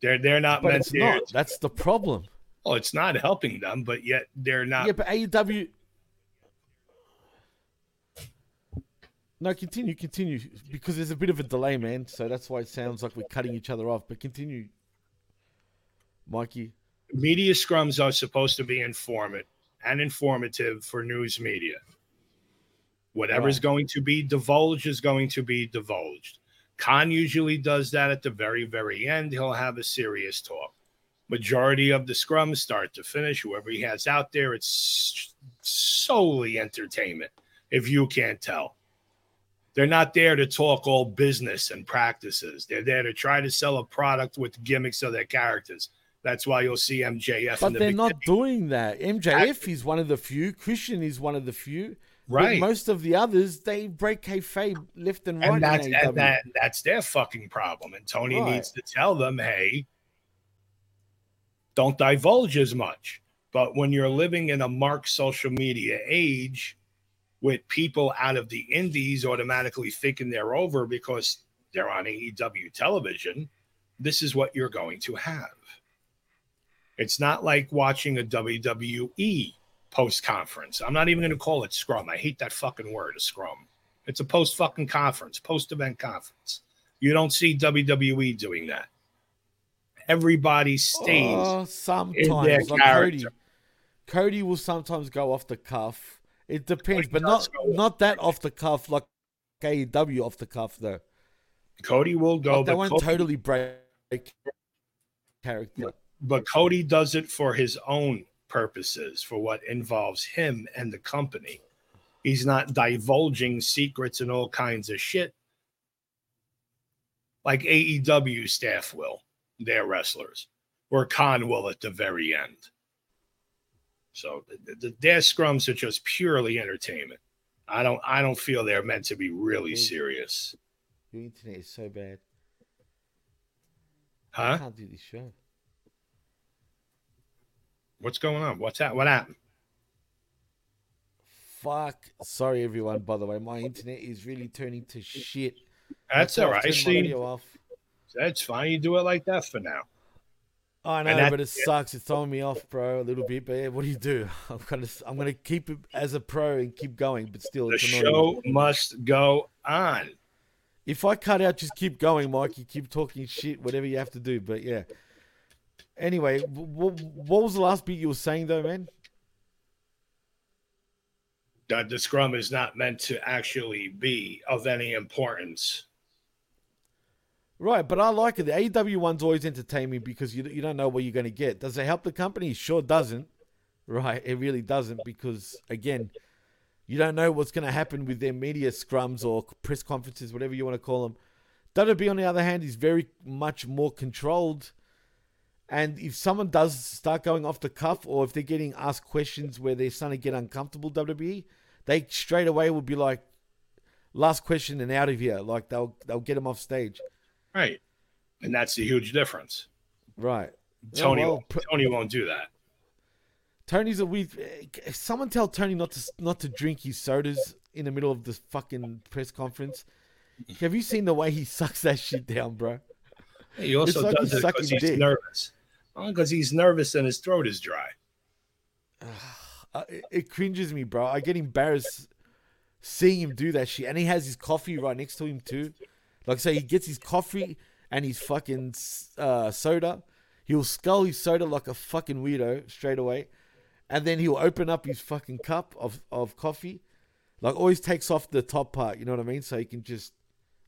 They're they're not But meant it's to. not. That's the problem. Well, it's not helping them, but yet they're not. Yeah, but AEW. No, continue, continue, because there's a bit of a delay, man. So that's why it sounds like we're cutting each other off. But continue, Mikey. media scrums are supposed to be informative and informative for news media. Whatever's Right. going to be divulged is going to be divulged. Khan usually does that at the very, very end. He'll have a serious talk. Majority of the scrums, start to finish, whoever he has out there, it's solely entertainment. If you can't tell, they're not there to talk all business and practices. They're there to try to sell a product with gimmicks of their characters. That's why you'll see MJF. in But the they're not doing that. MJF is one of the few. Christian is one of the few. But right. most of the others, they break kayfabe left and right. and that's and that, that's their fucking problem. And Tony Right. needs to tell them, hey, don't divulge as much. But when you're living in a marked social media age with people out of the indies automatically thinking they're over because they're on AEW television, this is what you're going to have. It's not like watching a WWE post conference. I'm not even going to call it scrum. I hate that fucking word, a scrum. It's a post fucking conference, post event conference. You don't see WWE doing that. Everybody stays. Oh, sometimes their like Cody. Cody will sometimes go off the cuff. It depends, Cody but not not that off the cuff like AEW off the cuff though. Cody will go, Like, they but, won't Cody, totally break character. but Cody does it for his own purposes, for what involves him and the company. He's not divulging secrets and all kinds of shit like AEW staff will, their wrestlers, or Khan will at the very end. So the, the, their scrums are just purely entertainment. I don't I don't feel they're meant to be really serious. Your internet is so bad. I Huh? can't do this show. What's going on? What's that? What happened? Fuck. Sorry everyone, by the way. My internet is really turning to shit. That's all right. all I've right. turned my See, off. That's fine. You do it like that for now. I know, but it sucks. It's throwing me off, bro, a little bit. But yeah, what do you do? I'm gonna, I'm gonna keep it as a pro and keep going. But still, The show must go on. If I cut out, just keep going, Mike. You keep talking shit, whatever you have to do. But yeah. Anyway, what, what was the last bit you were saying though, man? That the scrum is not meant to actually be of any importance. Right, but I like it. The AEW one's always entertaining because you you don't know what you're going to get. Does it help the company? Sure doesn't. Right, it really doesn't because again, you don't know what's going to happen with their media scrums or press conferences, whatever you want to call them. WWE, on the other hand, is very much more controlled. And if someone does start going off the cuff, or if they're getting asked questions where they're starting to get uncomfortable, WWE, they straight away will be like, "Last question and out of here." Like they'll they'll get them off stage. Right. And that's the huge difference. Right. Tony, well, won't, Tony won't do that. Tony's a weird. eh, Someone tell Tony not to not to drink his sodas in the middle of the fucking press conference. Have you seen the way he sucks that shit down, bro? He also like does it because he's dick. nervous. Because he's nervous and his throat is dry. Uh, it, it cringes me, bro. I get embarrassed seeing him do that shit, and he has his coffee right next to him too. Like, so he gets his coffee and his fucking uh, soda. He'll scull his soda like a fucking weirdo straight away, and then he'll open up his fucking cup of of coffee. Like, always takes off the top part. You know what I mean? So he can just,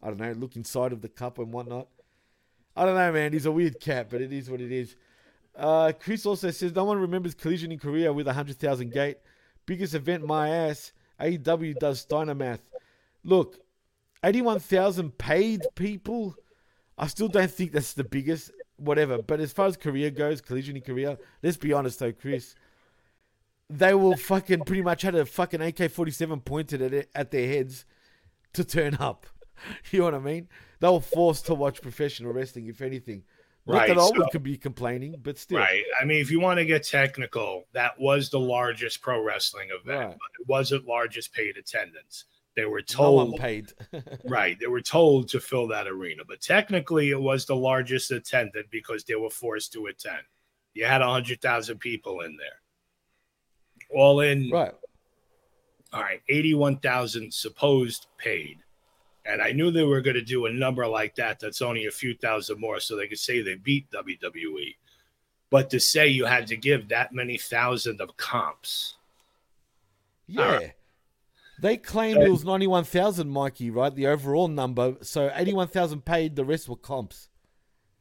I don't know, look inside of the cup and whatnot. I don't know, man. He's a weird cat, but it is what it is. Uh, Chris also says no one remembers Collision in Korea with a hundred thousand gate. Biggest event, my ass. AEW does Dynamath. Look, eighty-one thousand paid people. I still don't think that's the biggest. whatever. But as far as Korea goes, collision in Korea, let's be honest though, Chris. They will fucking pretty much had a fucking AK forty seven pointed at it, at their heads to turn up. You know what I mean? They were forced to watch professional wrestling, if anything. Not Right, that I so- could be complaining, but still. Right. I mean, if you want to get technical, that was the largest pro wrestling event, Right. but it wasn't largest paid attendance. They were No told, paid. right? They were told to fill that arena, but technically, it was the largest attended because they were forced to attend. You had hundred thousand people in there, all in. right. All right, eighty-one thousand supposed paid, and I knew they were going to do a number like that. That's only a few thousand more, so they could say they beat WWE. But to say you had to give that many thousand of comps, Yeah. They claimed it was 91,000, Mikey, right? The overall number. So 81,000 paid, the rest were comps.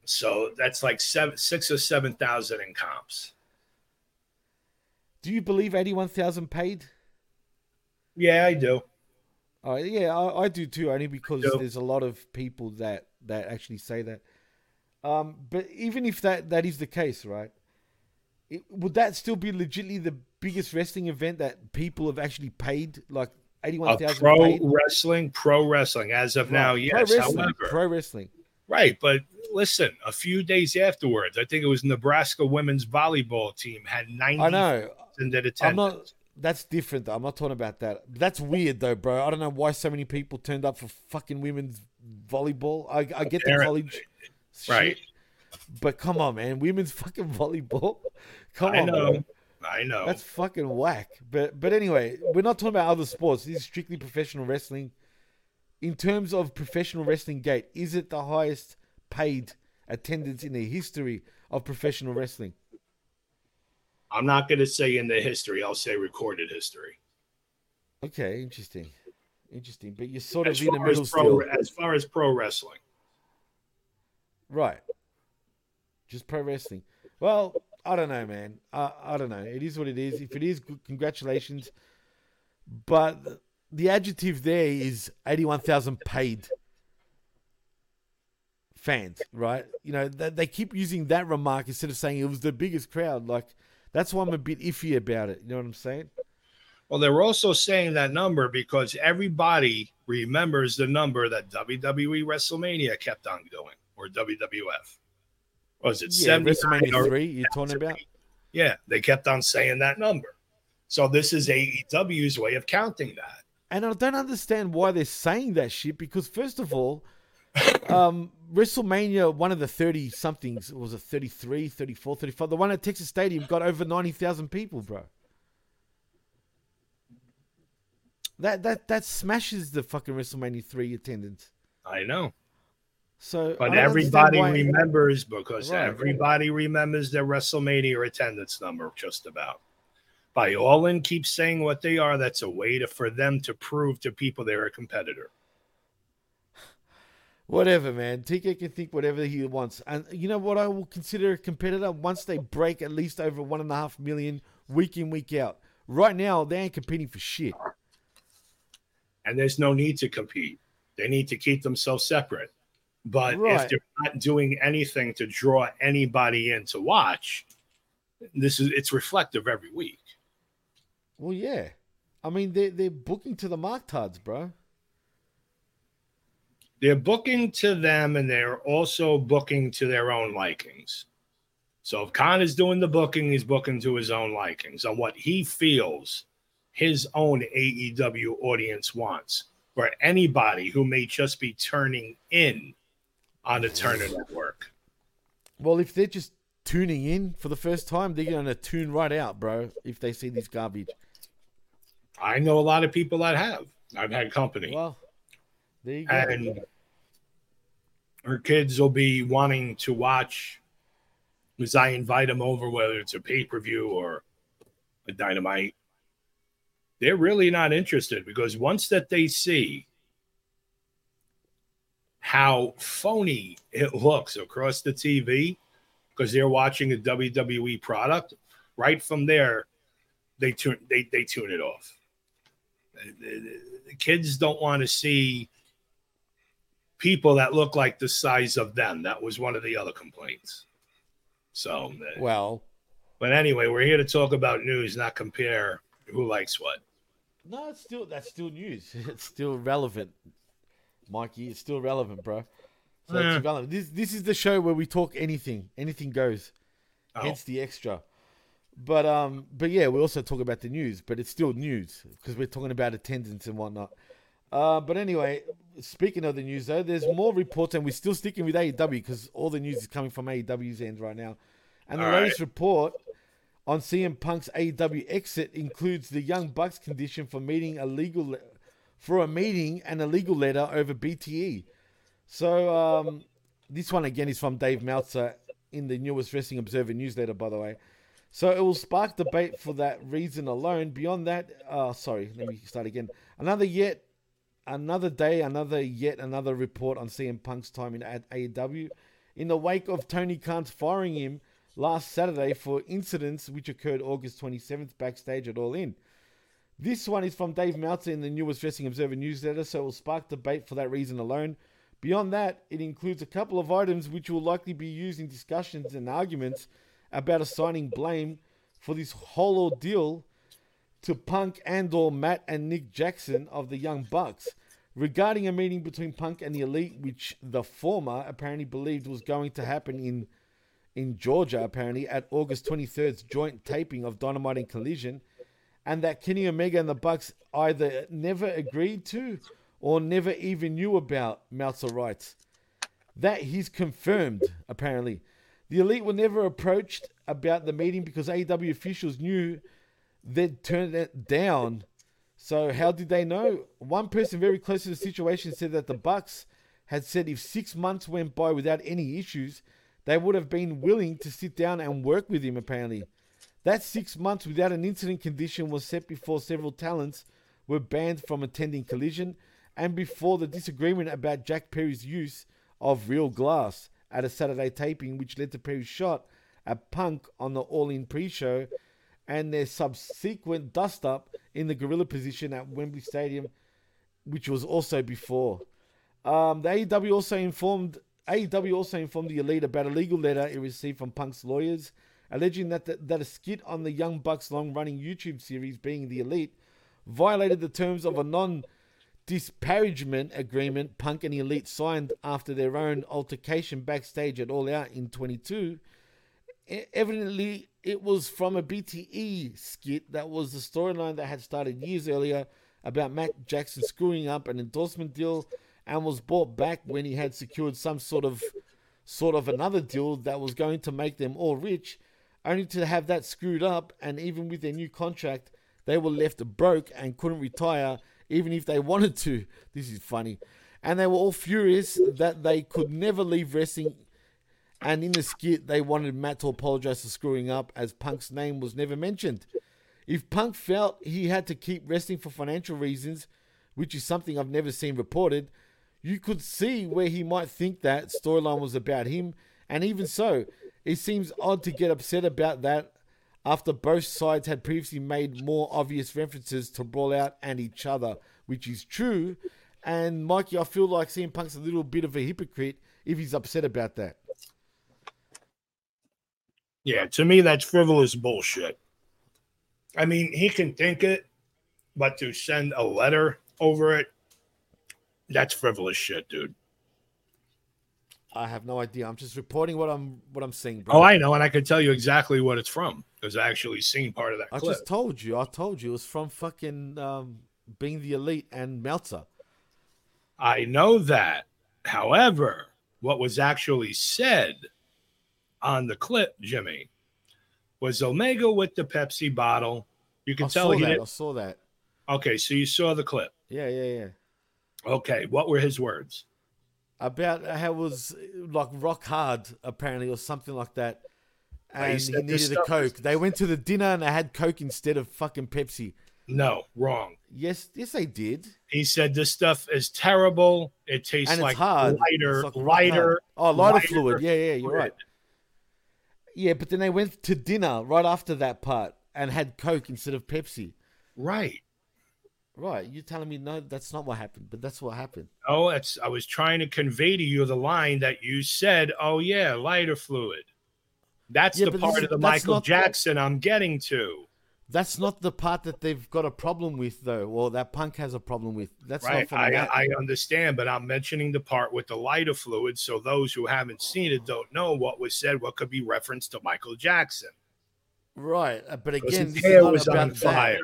so that's like seven, six or seven thousand in comps. Do you believe 81,000 paid? Yeah, I do. Oh, yeah, I, I do too, only because there's a lot of people that, that actually say that. Um, but even if that, that is the case, right? It, would that still be legitimately the biggest wrestling event that people have actually paid? Like 81,000 pro paid? wrestling, pro wrestling, as of now, yes. Pro wrestling. However, Pro wrestling. Right, but listen, a few days afterwards, I think it was Nebraska women's volleyball team had ninety I know. attendance. I'm not. That's different. Though. I'm not talking about that. That's weird though, bro. I don't know why so many people turned up for fucking women's volleyball. I, I get the college, Right. shit, but come on, man, women's fucking volleyball. Come I on, know. bro. I know. That's fucking whack. But but anyway, we're not talking about other sports. This is strictly professional wrestling. In terms of professional wrestling gate, is it the highest paid attendance in the history of professional wrestling? I'm not going to say in the history. I'll say recorded history. Okay, interesting. Interesting. But you're sort As of in the middle pro, still. as far as pro wrestling, Right. Just pro wrestling. Well, I don't know, man. I, I don't know. It is what it is. If it is, congratulations. But the adjective there is 81,000 paid fans, right? You know, they, they keep using that remark instead of saying it was the biggest crowd. Like, that's why I'm a bit iffy about it. You know what I'm saying? well, they were also saying that number because everybody remembers the number that WWE WrestleMania kept on doing, or WWF. Was it Yeah, 79 WrestleMania 3, you're talking about? Yeah, they kept on saying that number. So this is AEW's way of counting that. And I don't understand why they're saying that shit because, first of all, um, WrestleMania, one of the 30 somethings, was it 33, 34, 35? The one at Texas Stadium got over 90,000 people, bro. That, that that smashes the fucking WrestleMania 3 attendance. I know. So, But don't everybody understand why- remembers because Right. everybody remembers their WrestleMania attendance number, just about. By all in keep saying what they are, that's a way to, for them to prove to people they're a competitor. Whatever, man. TK can think whatever he wants. And you know what I will consider a competitor once they break at least over one and a half million week in, week out. Right now, they ain't competing for shit. And there's no need to compete. They need to keep themselves separate. But Right. if they're not doing anything to draw anybody in to watch, this is it's reflective every week. Well, yeah. I mean, they're, they're booking to the Marktards, bro. they're booking to them and they're also booking to their own likings. So if Khan is doing the booking, he's booking to his own likings on what he feels his own AEW audience wants, or anybody who may just be turning in on the Turner Network. Well, if they're just tuning in for the first time, they're going to tune right out, bro, if they see this garbage. I know a lot of people that have. I've had company. Well, there you go. and her kids will be wanting to watch as I invite them over, whether it's a pay per view or a dynamite. They're really not interested because once that they see how phony it looks across the TV, because they're watching a WWE product, right from there, they tune they they tune it off. The- the- the kids don't want to see people that look like the size of them. That was one of the other complaints. So, uh, Well, but anyway, we're here to talk about news, not compare who likes what. no, it's still that's still news. It's still relevant, Mikey. It's still relevant, bro. So Eh. it's relevant. This this is the show where we talk anything, anything goes. Oh, Hence the extra. But um, but yeah, we also talk about the news, but it's still news because we're talking about attendance and whatnot. Uh, but anyway, speaking of the news though, there's more reports, and we're still sticking with AEW because all the news is coming from AEW's end right now. And the All latest report on CM Punk's AEW exit includes the Young Bucks condition for meeting a legal le- for a meeting and a legal letter over BTE. So um, this one again is from Dave Meltzer in the newest Wrestling Observer newsletter, by the way. So it will spark debate for that reason alone. Beyond that, uh, sorry, let me start again. Another yet, another day, another yet another report on CM Punk's time in AEW. In the wake of Tony Khan's firing him last Saturday for incidents which occurred August 27th backstage at All In. This one is from Dave Meltzer in the newest Wrestling Observer newsletter, so it will spark debate for that reason alone. Beyond that, it includes a couple of items which will likely be used in discussions and arguments about assigning blame for this whole ordeal to Punk and or Matt and Nick Jackson of the Young Bucks regarding a meeting between Punk and the Elite, which the former apparently believed was going to happen in in Georgia, apparently at August 23rd's joint taping of Dynamite and Collision, and that Kenny Omega and the Bucks either never agreed to or never even knew about. Meltzer rights. that he's confirmed. Apparently, the Elite were never approached about the meeting because AEW officials knew they'd turned it down. So how did they know? One person very close to the situation said that the Bucks had said if six months went by without any issues, they would have been willing to sit down and work with him. Apparently, that six months without an incident condition was set before several talents were banned from attending Collision, and before the disagreement about Jack Perry's use of real glass at a Saturday taping, which led to Perry's shot at Punk on the All In pre-show, and their subsequent dust up in the gorilla position at Wembley Stadium, which was also before. Um, the AEW also informed AEW also informed the Elite about a legal letter it received from Punk's lawyers, alleging that the, that a skit on the Young Bucks' long-running YouTube series, being the Elite, violated the terms of a non disparagement agreement Punk and the Elite signed after their own altercation backstage at All Out in 22. E- Evidently, it was from a BTE skit that was the storyline that had started years earlier about Matt Jackson screwing up an endorsement deal and was brought back when he had secured some sort of sort of another deal that was going to make them all rich, only to have that screwed up and even with their new contract, they were left broke and couldn't retire even if they wanted to. This is funny. And they were all furious that they could never leave wrestling and in the skit, they wanted Matt to apologize for screwing up, as Punk's name was never mentioned. If Punk felt he had to keep wrestling for financial reasons, which is something I've never seen reported, you could see where he might think that storyline was about him. And even so, it seems odd to get upset about that after both sides had previously made more obvious references to Brawl Out and each other, which is true. And Mikey, I feel like CM Punk's a little bit of a hypocrite if he's upset about that. Yeah, to me, that's frivolous bullshit. I mean, he can think it, but to send a letter over it, that's frivolous shit, dude. I have no idea. I'm just reporting what I'm what I'm seeing, bro. Oh, I know, and I can tell you exactly what it's from because I actually seen part of that I clip. just told you. I told you it was from fucking um, being the elite and Meltzer. I know that. However, what was actually said on the clip, Jimmy, was Omega with the Pepsi bottle. You can I tell he that. I saw that. Okay, so you saw the clip. Yeah, yeah, yeah. Okay, what were his words? About how it was like rock hard, apparently, or something like that. And he, needed a Coke. They went to the dinner and they had Coke instead of fucking Pepsi. No, wrong. Yes, yes, they did. He said this stuff is terrible. It tastes And it's like hard. lighter, like lighter. Oh, lighter, lighter fluid. Yeah, yeah, you're fluid. right. Yeah, but then they went to dinner right after that part and had Coke instead of Pepsi. Right. Right, you're telling me no, that's not what happened, but that's what happened. Oh, it's I was trying to convey to you the line that you said, oh yeah, lighter fluid. That's Yeah, the part of the Michael Jackson I'm getting to. That's not the part that they've got a problem with, though, or that Punk has a problem with. That's Right. not I, that. I understand, but I'm mentioning the part with the lighter fluid so those who haven't seen it don't know what was said, what could be referenced to Michael Jackson. right, uh, but again, his hair not was about on that.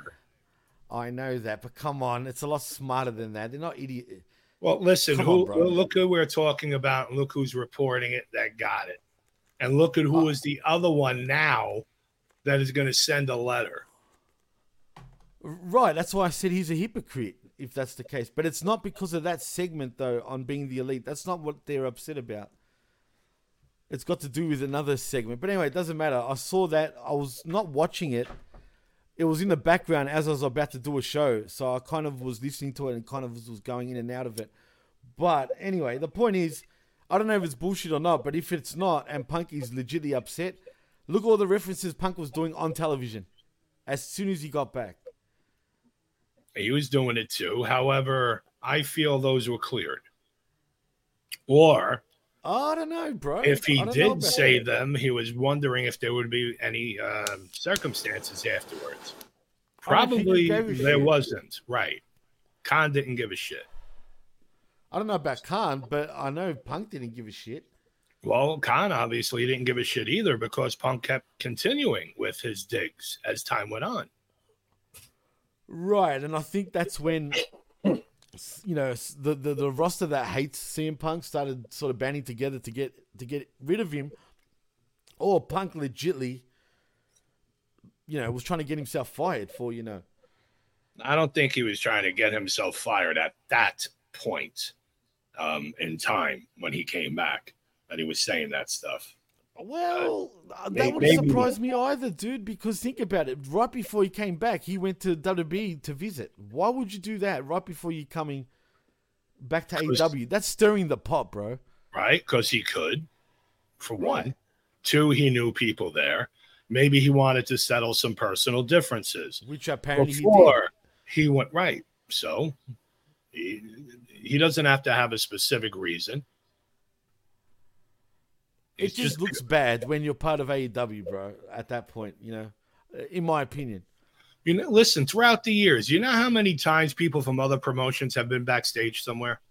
I know that, but come on, it's a lot smarter than that. They're not idiot. Well, listen, Come who on, look who we're talking about, and look who's reporting it that got it, and look at Uh, who is the other one now that is going to send a letter. Right, that's why I said he's a hypocrite, if that's the case. But it's not because of that segment, though, on being the elite. That's not what they're upset about. It's got to do with another segment. But anyway, it doesn't matter. I saw that. I was not watching it. It was in the background as I was about to do a show. So I kind of was listening to it and kind of was going in and out of it. But anyway, the point is, I don't know if it's bullshit or not, but if it's not and Punk is legitly upset, look all the references Punk was doing on television as soon as he got back. He was doing it too. However, I feel those were cleared. Or I don't know, bro. if he I don't know did say them, he was wondering if there would be any um, circumstances afterwards. I don't think he Probably there shit. wasn't. Right. Khan didn't give a shit. I don't know about Khan, but I know Punk didn't give a shit. Well, Khan obviously didn't give a shit either because Punk kept continuing with his digs as time went on. Right, and I think that's when you know the, the the roster that hates CM Punk started sort of banding together to get to get rid of him, or Punk legitly, you know, was trying to get himself fired for you know. I don't think he was trying to get himself fired at that point um, in time when he came back and he was saying that stuff. Well, uh, that would maybe- surprise me either, dude. Because think about it. Right before he came back, he went to WWE to visit. Why would you do that right before you coming back to AEW? That's stirring the pot, bro. right? Because he could, for one. Right. Two, he knew people there. Maybe he wanted to settle some personal differences Which apparently he did. he, went right. So he, he doesn't have to have a specific reason. It It's just, looks bad when you're part of AEW, bro. At that point, you know, uh, in my opinion. you know. Listen, throughout the years, you know how many times people from other promotions have been backstage somewhere.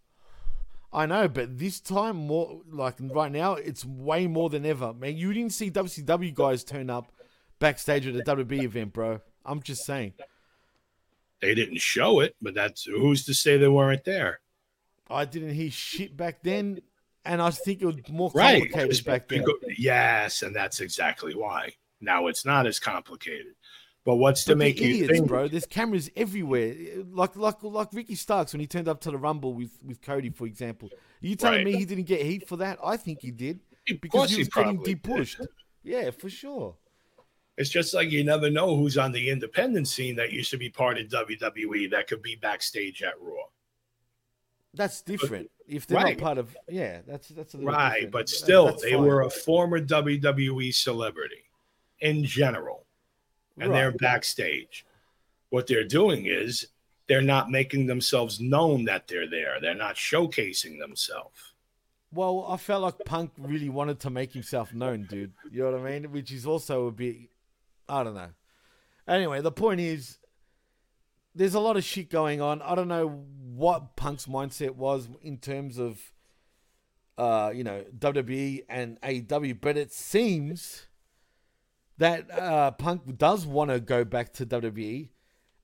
I know, but this time more like right now, it's way more than ever. Man, you didn't see WCW guys turn up backstage at a WB event, bro. I'm just saying. They didn't show it, but that's who's to say they weren't there, I didn't hear shit back then, and I think it was more right? complicated Just back then. yes, and that's exactly why. Now it's not as complicated. But what's to But make they're you idiots, think, bro. There's cameras everywhere. Like like like Ricky Starks when he turned up to the Rumble with with Cody, for example. you telling Right. me he didn't get heat for that? I think he did Of because course he he was getting probably did. depushed. Yeah, for sure. It's just like you never know who's on the independent scene that used to be part of WWE that could be backstage at Raw. That's different. If they're Right. not part of, yeah, that's that's a Right, different. but still, they fine. were a former WWE celebrity in general, and they're backstage. What they're doing is they're not making themselves known that they're there. They're not showcasing themselves. Well, I felt like Punk really wanted to make himself known, dude. You know what I mean? Which is also a bit, I don't know. Anyway, the point is, there's a lot of shit going on. I don't know what Punk's mindset was in terms of, uh, you know, WWE and AEW, but it seems that uh, Punk does want to go back to WWE.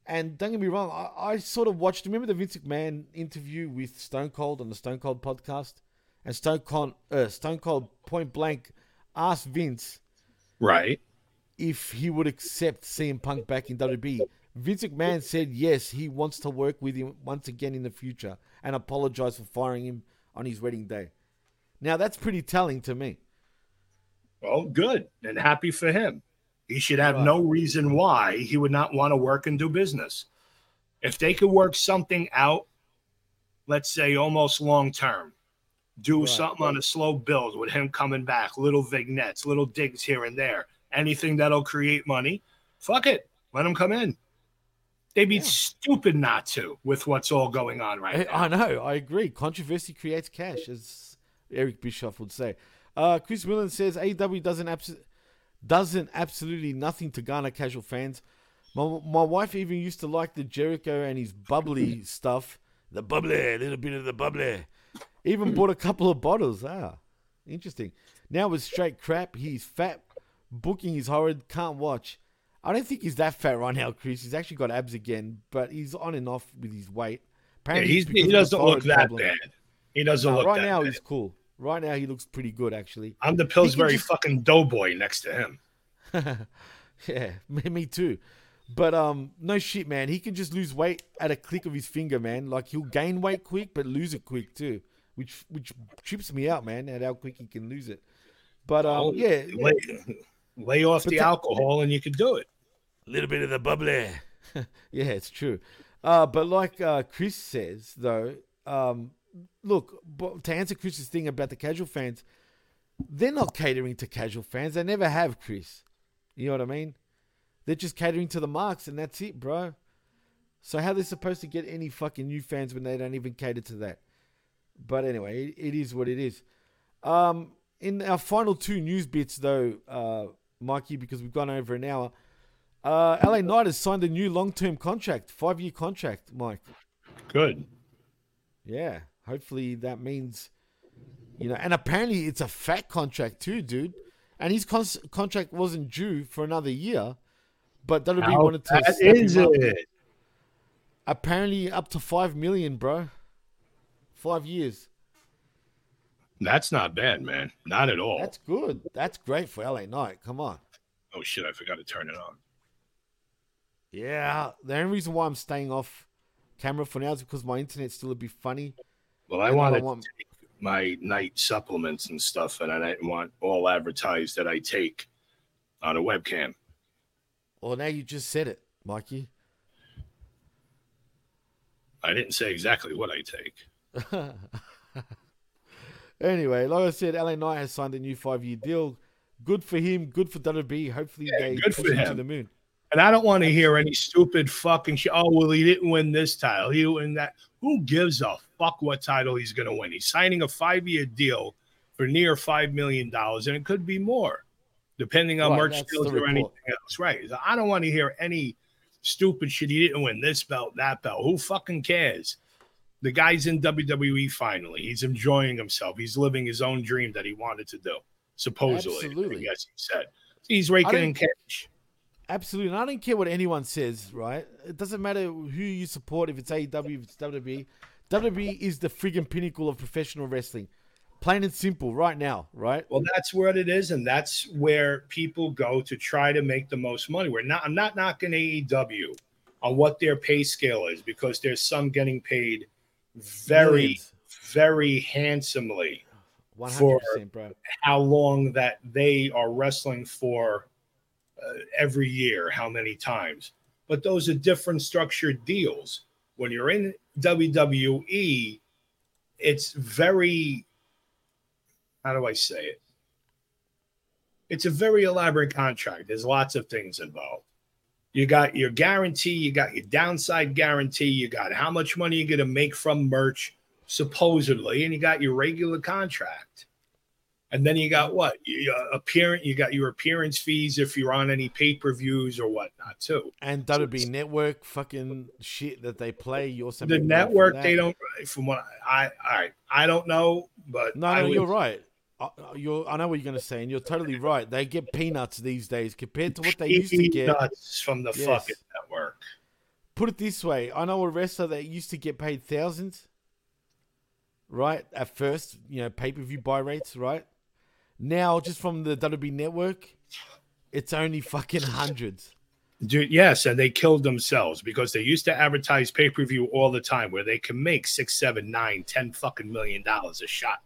And don't get me wrong, I, I sort of watched. Remember the Vince McMahon interview with Stone Cold on the Stone Cold podcast, and Stone Cold, uh, Stone Cold point blank asked Vince Right. if he would accept CM Punk back in WWE. Vince McMahon said yes, he wants to work with him once again in the future, and apologize for firing him on his wedding day. Now that's pretty telling to me. Well, good and happy for him. He should have Right. no reason why he would not want to work and do business. If they could work something out, let's say almost long term, do Right. something on a slow build with him coming back, little vignettes, little digs here and there, anything that'll create money, fuck it, let him come in. They'd be Yeah. stupid not to with what's all going on right I, now. I know, I agree. Controversy creates cash, as Eric Bischoff would say. Uh, Chris Willen says AEW doesn't abs- doesn't absolutely nothing to garner casual fans. My, my wife even used to like the Jericho and his bubbly stuff. The bubbly, a little bit of the bubbly. Even bought a couple of bottles. Ah, interesting. Now with straight crap, he's fat. Booking is horrid. Can't watch. I don't think he's that fat right now, Chris. He's actually got abs again, but he's on and off with his weight. Yeah, Apparently he's, he because of the doesn't look that problem. bad. He doesn't No, look right now bad. he's cool. Right now he looks pretty good actually. I'm the Pillsbury just- fucking doughboy next to him. yeah, me, me too. But um, no shit, man. He can just lose weight at a click of his finger, man. Like he'll gain weight quick, but lose it quick too, which which trips me out, man. At how quick he can lose it. But um, Oh, yeah, Lay, lay off But the the- alcohol and you can do it. A little bit of the bubbly. yeah, it's true. Uh, but like uh, Chris says, though, um, look, to answer Chris's thing about the casual fans, they're not catering to casual fans. They never have, Chris. You know what I mean? They're just catering to the marks, and that's it, bro. So how they supposed to get any fucking new fans when they don't even cater to that? But anyway, it, it is what it is. Um, in our final two news bits, though, uh, Mikey, because we've gone over an hour, uh, LA Knight has signed a new long-term contract, five-year contract, Mike. Good. Yeah, hopefully that means, you know, and apparently it's a fat contract too, dude. And his cons- contract wasn't due for another year, but WWE How wanted to. snap is it? Apparently, up to five million, bro. Five years. That's not bad, man. Not at all. That's good. That's great for LA Knight. Come on. Oh shit! I forgot to turn it on. Yeah, the only reason why I'm staying off camera for now is because my internet's still a bit funny. Well, I I want- to take my night supplements and stuff, and I didn't want all advertised that I take on a webcam. Well, now you just said it, Mikey. I didn't say exactly what I take. Anyway, like I said, LA Knight has signed a new five-year deal. Good for him. Good for WWE. Hopefully, Yeah, they good push for him to the moon. And I don't want to hear any stupid fucking shit. Oh, well, he didn't win this title. He win that. Who gives a fuck what title he's going to win? He's signing a five year deal for near $5 million, and it could be more, depending on Right, merch deals or anything else. Right. I don't want to hear any stupid shit. He didn't win this belt, that belt. Who fucking cares? The guy's in WWE finally. He's enjoying himself. He's living his own dream that he wanted to do, supposedly. Absolutely. Yes, he said. He's raking in cash. Absolutely. And I don't care what anyone says, right? It doesn't matter who you support, if it's AEW, if it's WWE. WWE is the friggin' pinnacle of professional wrestling. Plain and simple, right now, right? Well, that's what it is, and that's where people go to try to make the most money. We're not. I'm not knocking AEW on what their pay scale is because there's some getting paid very, Millions. very handsomely. 100%, bro. How long that they are wrestling for uh, every year? How many times? But those are different structured deals. When you're in WWE, it's very. How do I say it? it's a very elaborate contract. There's lots of things involved. You got your guarantee, you got your downside guarantee, you got how much money you're going to make from merch, supposedly, and you got your regular contract. And then you got what? Your uh, appearance, you got your appearance fees if you're on any pay per views or whatnot, too. And WWE Network fucking shit that they play. You also The make money from network, they don't, from what I, I, I don't know, but No, no, would- you're right. I, you're, I know what you're going to say, and you're totally right. They get peanuts these days compared to what they used to get. Peanuts from the Yes. fucking network. Put it this way: I know a wrestler that used to get paid thousands, right? At first, you know, pay per view buy rates, right? Now, just from the WWE network, it's only fucking hundreds. Dude, yes, and they killed themselves because they used to advertise pay per view all the time, where they can make six, seven, nine, ten fucking million dollars a shot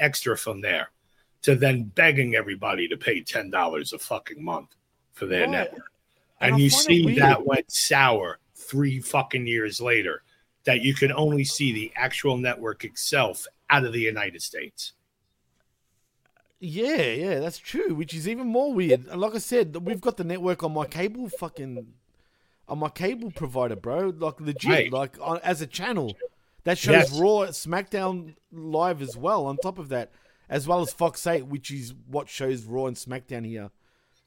extra from there, to then begging everybody to pay ten dollars a fucking month for their Right. network. And And, you see that went sour three fucking years later. That you can only see the actual network itself out of the United States. Yeah, yeah, that's true. Which is even more weird. And Like I said, we've got the network on my cable fucking on my cable provider, bro. Like legit, Right. like on, as a channel that shows Yes. Raw, SmackDown live as well. On top of that, as well as Fox Eight, which is what shows Raw and SmackDown here.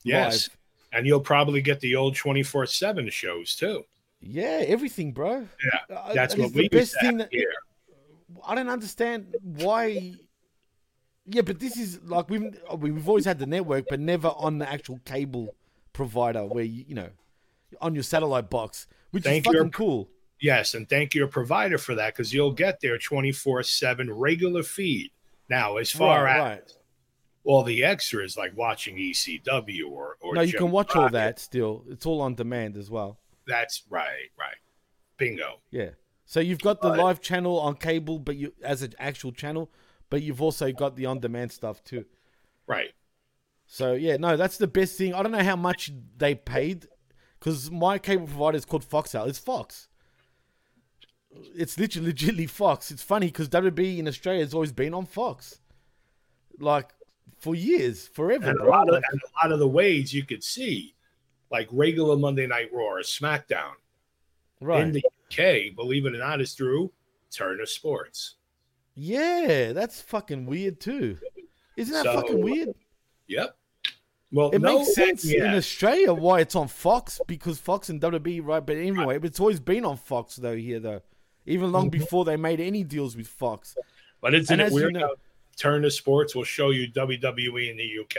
Yes. live. And you'll probably get the old 24 7 shows too. Yeah, everything, bro. Yeah. Uh, That's and what we the best thing that here. I don't understand why. Yeah, but this is like we've oh, we've always had the network, but never on the actual cable provider where you you know on your satellite box, which Thank is fucking cool. Yes. And thank your provider for that because you'll get their 24 7 regular feed. Now, as far Right, as right. all the extras like watching ECW or, or No, you Joe can watch all that still. It's all on demand as well. That's right, right. Bingo. Yeah. So you've got the Right. live channel on cable, but you as an actual channel, but you've also got the on-demand stuff too. Right. So yeah, no, that's the best thing. I don't know how much they paid because my cable provider is called Foxtel. It's Fox. It's literally legitly Fox. It's funny because WB in Australia has always been on Fox, like for years, forever, And a, lot of, and a lot of the ways you could see, like regular Monday Night Raw or SmackDown right? in the UK, believe it or not, is through Turner Sports. Yeah, that's fucking weird too. Isn't that So- fucking weird? Yep. Well, It no, makes sense in. Australia why it's on Fox because Fox and WB, right? But anyway, it's always been on Fox though here though, even long Mm-hmm. before they made any deals with Fox. But isn't and it as you weird know- Turner Sports will show you WWE in the UK?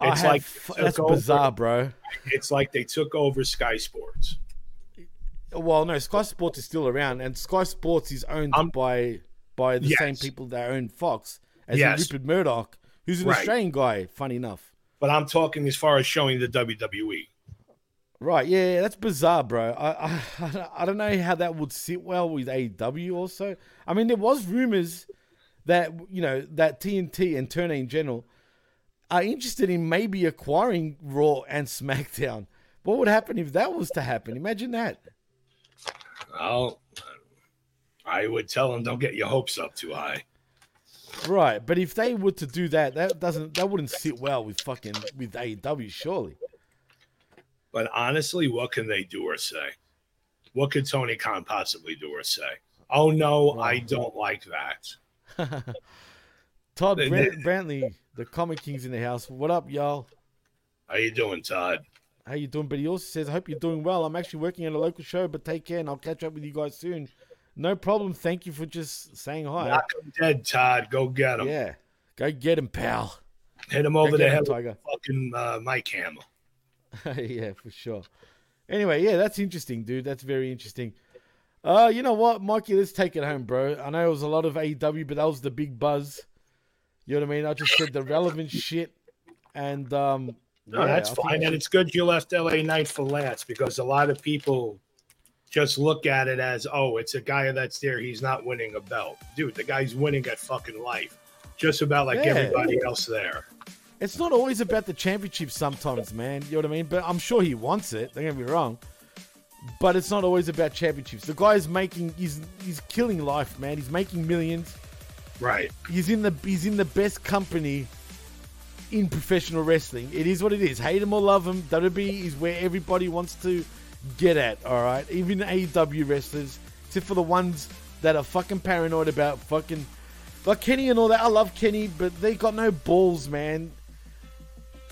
It's have- like that's over- bizarre, bro. It's like they took over Sky Sports. Well, no, Sky Sports is still around, and Sky Sports is owned Um, by by the same people that own Fox, as in Yes. Rupert Murdoch, who's an Right. Australian guy. Funny enough, But I'm talking as far as showing the. WWE. right? Yeah, that's bizarre, bro. I, I I don't know how that would sit well with AEW. Also, I mean, there was rumors that you know that TNT and Turner in general are interested in maybe acquiring Raw and SmackDown. What would happen if that was to happen? Imagine that. Well, I would tell them don't get your hopes up too high. Right, but if they were to do that, that doesn't that wouldn't sit well with fucking with AEW, surely. But honestly, what can they do or say? What could Tony Khan possibly do or say? Oh no, I don't like that. Todd Brant- Brantley, the Comic King's in the house. What up, y'all? How you doing, Todd? How you doing? But he also says, I hope you're doing well. I'm actually working at a local show, but take care and I'll catch up with you guys soon. No problem. Thank you for just saying hi. Knock him dead, Todd. Go get him. Yeah. Go get him, pal. Hit him over Go the head Tiger. fucking uh, Hamill. yeah, for sure. Anyway, yeah, that's interesting, dude. That's very interesting. Uh, you know what, Mikey? Let's take it home, bro. I know it was a lot of AEW, but that was the big buzz. You know what I mean? I just said the relevant shit, and um, No, yeah, that's I fine. And it's good you left LA Knight for last because a lot of people just look at it as, oh, it's a guy that's there. He's not winning a belt. Dude, the guy's winning at fucking life. Just about like Yeah. everybody else there. It's not always about the championship sometimes, man. You know what I mean? But I'm sure he wants it. Don't get me wrong. But it's not always about championships. The guy's making he's he's killing life, man. He's making millions. Right. He's in the he's in the best company in professional wrestling. It is what it is. Hate him or love him, WWE is where everybody wants to get at, alright? Even AEW wrestlers, except for the ones that are fucking paranoid about fucking like Kenny and all that. I love Kenny, but they got no balls, man.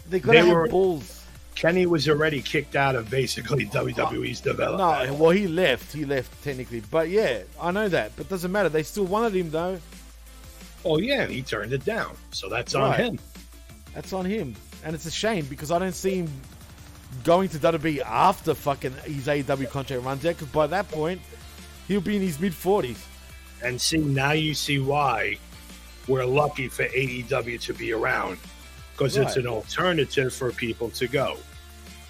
They They were- balls. Kenny was already kicked out of basically WWE's development. No, well he left. He left technically. But yeah, I know that. But doesn't matter. They still wanted him though. Oh, yeah, he turned it down. So that's on him. That's on him. And it's a shame because I don't see him going to WWE after fucking his AEW contract runs out because by that point, he'll be in his mid 40s. And see, now you see why we're lucky for AEW to be around because it's an alternative for people to go.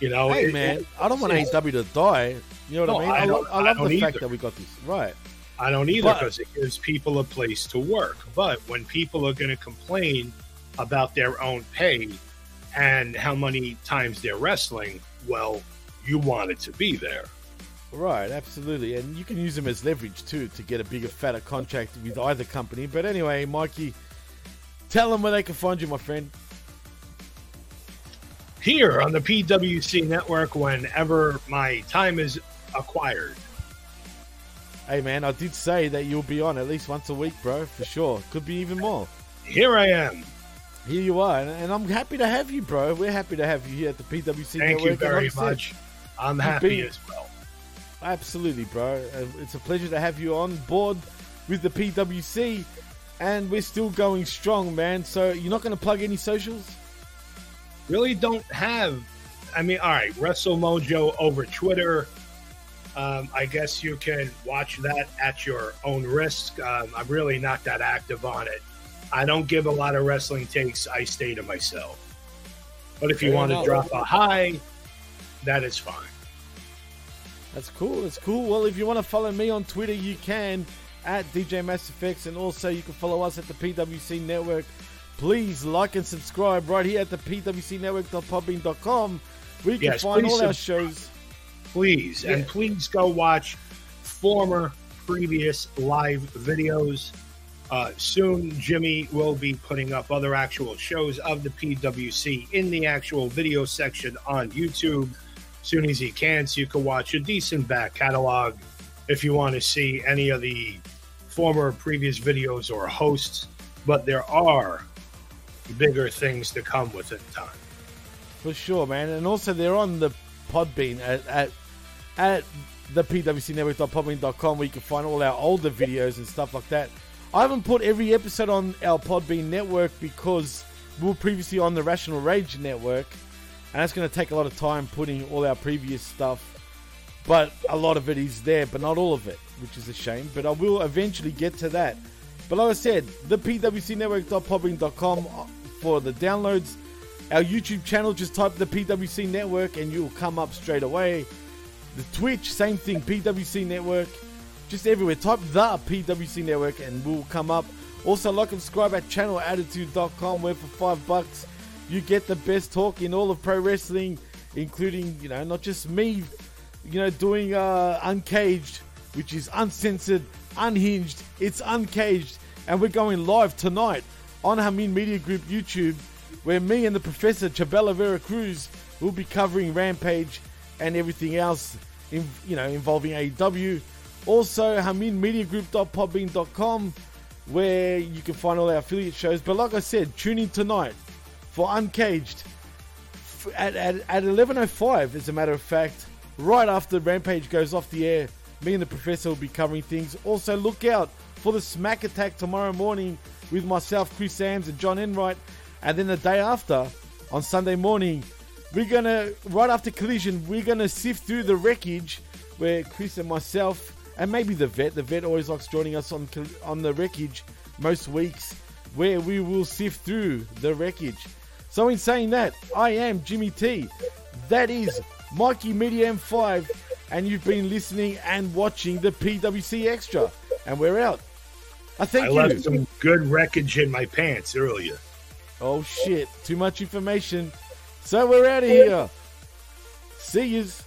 You know, hey, it- man, it- I don't want AEW to die. You know what No, I mean? I I, lo- don't- I I love don't the fact either. that we got this. Right. I don't either because it gives people a place to work. But when people are going to complain about their own pay and how many times they're wrestling, well, you want it to be there. Right, absolutely. And you can use them as leverage too to get a bigger, fatter contract with either company. But anyway, Mikey, tell them where they can find you, my friend. Here on the PWC network, whenever my time is acquired. Hey, man, I did say that you'll be on at least once a week, bro, for sure. Could be even more. Here I am. Here you are, and, and I'm happy to have you, bro. We're happy to have you here at the PWC Thank Network. you very like I said, much. I'm happy been- as well. Absolutely, bro. Uh, It's a pleasure to have you on board with the PWC, and we're still going strong, man. So you're not going to plug any socials? really don't have. I mean, all right, Wrestle Mojo over Twitter. Um, I guess you can watch that at your own risk. Um, I'm really not that active on it. I don't give a lot of wrestling takes. I stay to myself. But if you Fair want to drop a high, that is fine. That's cool. That's cool. Well, if you want to follow me on Twitter, you can at DJ Mass Effects, and also you can follow us at the PWC Network. Please like and subscribe right here at the PWCNetwork.podbean.com, you can Yes, find all our shows. please and please go watch former previous live videos uh, soon jimmy will be putting up other actual shows of the pwc in the actual video section on youtube soon as he can so you can watch a decent back catalog if you want to see any of the former previous videos or hosts but there are bigger things to come within time For sure, man. And also, they're on the Podbean at at, at the PWCNetwork.podbean.com where you can find all our older videos and stuff like that. I haven't put every episode on our Podbean network because we were previously on the Rational Rage network, and that's going to take a lot of time putting all our previous stuff. But a lot of it is there, but not all of it, which is a shame. But I will eventually get to that. But like I said, the PWCNetwork.podbean.com uh, for the downloads. Our YouTube channel, just type the PWC Network and you'll come up straight away. The Twitch, same thing, PWC Network. Just everywhere. Type the PWC Network and we'll come up. Also, like and subscribe at channelattitude.com where for five bucks you get the best talk in all of pro wrestling, including, you know, not just me, you know, doing uh, Uncaged, which is uncensored, unhinged, it's uncaged, and we're going live tonight on Hamin Media Group YouTube, where me and the Professor Chabela Vera Cruz will be covering Rampage and everything else, in, you know, involving AEW. Also, HaminMediaGroup.podbean.com, where you can find all our affiliate shows. But like I said, tune in tonight for Uncaged at, at, at 11.05 as a matter of fact right after rampage goes off the air. Me and the professor will be covering things. Also look out for the smack attack tomorrow morning with myself chris sams and john enright. And then the day after on sunday morning we're gonna right after collision we're gonna sift through the wreckage where chris and myself and maybe the vet the vet always likes joining us on on the wreckage most weeks where we will sift through the wreckage so, in saying that, I am Jimmy T. That is Mikey Media M5, and you've been listening and watching the PWC Extra. And we're out. I thank i you. left some good wreckage in my pants earlier Oh shit, too much information. So we're out of here. See yous.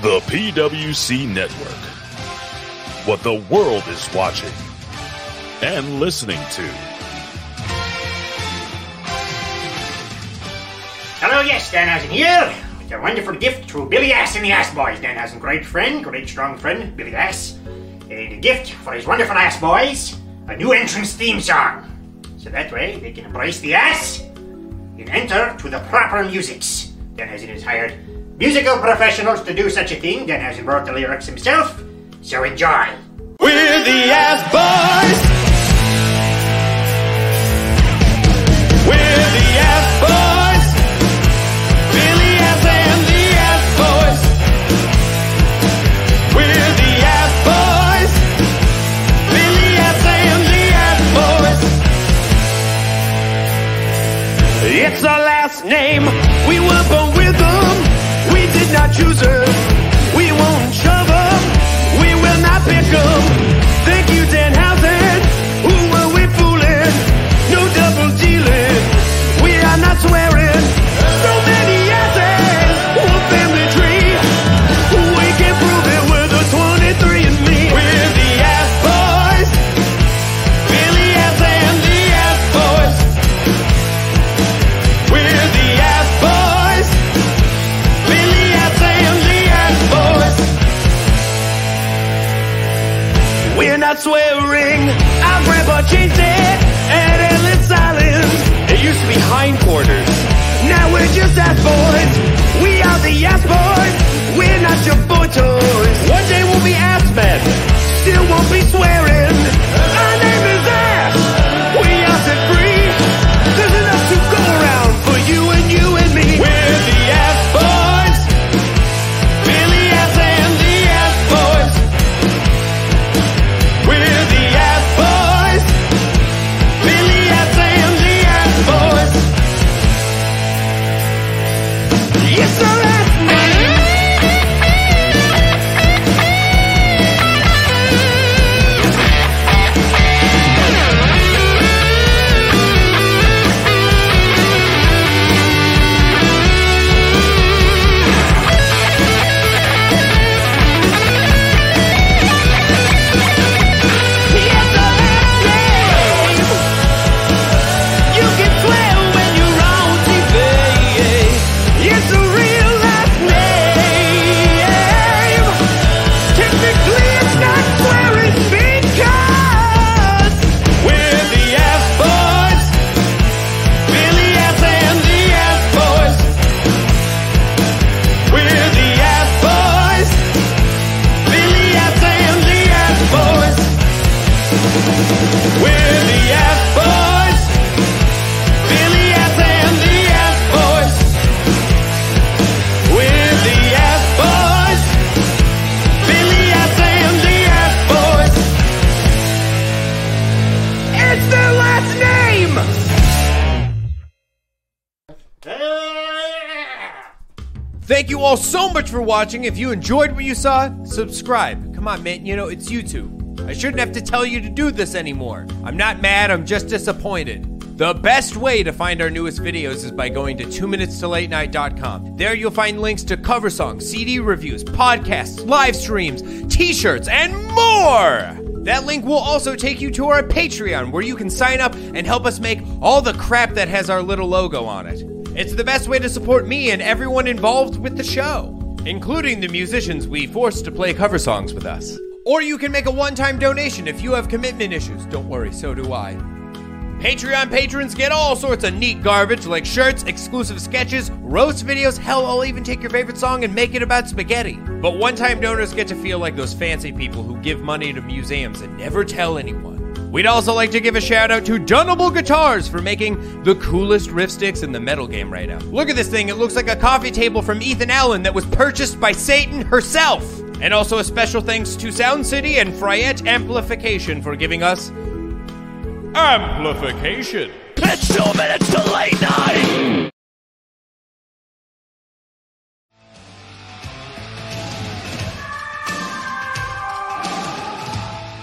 The PWC Network. What the world is watching and listening to. Hello, yes, Danhausen here. With a wonderful gift to Billy Ass and the Ass Boys. Danhausen, great friend, great strong friend, Billy Ass. And a gift for his wonderful Ass Boys, a new entrance theme song. So that way they can embrace the ass and enter to the proper musics. Danhausen has hired musical professionals to do such a thing. Danhausen wrote the lyrics himself, so enjoy. We're the Ass Boys! We're the Ass Boys! Billy Ass and the Ass Boys! We're the Ass Boys! Billy Ass and the Ass Boys! It's our last name! choosers. We won't shove them. We will not pick them. Thank you, Dan. For watching. If you enjoyed what you saw, subscribe. Come on, man. You know, it's YouTube. I shouldn't have to tell you to do this anymore. I'm not mad, I'm just disappointed. The best way to find our newest videos is by going to 2minutes-to-late-night.com. There you'll find links to cover songs, CD reviews, podcasts, live streams, t-shirts, and more! That link will also take you to our Patreon where you can sign up and help us make all the crap that has our little logo on it. It's the best way to support me and everyone involved with the show, including the musicians we forced to play cover songs with us. Or you can make a one time donation if you have commitment issues. Don't worry, so do I. Patreon patrons get all sorts of neat garbage like shirts, exclusive sketches, roast videos, hell, I'll even take your favorite song and make it about spaghetti. But one time donors get to feel like those fancy people who give money to museums and never tell anyone. We'd also like to give a shout out to Dunable Guitars for making the coolest riff sticks in the metal game right now. Look at this thing, it looks like a coffee table from Ethan Allen that was purchased by Satan herself. And also a special thanks to Sound City and Fryette Amplification for giving us amplification. It's two minutes to late night!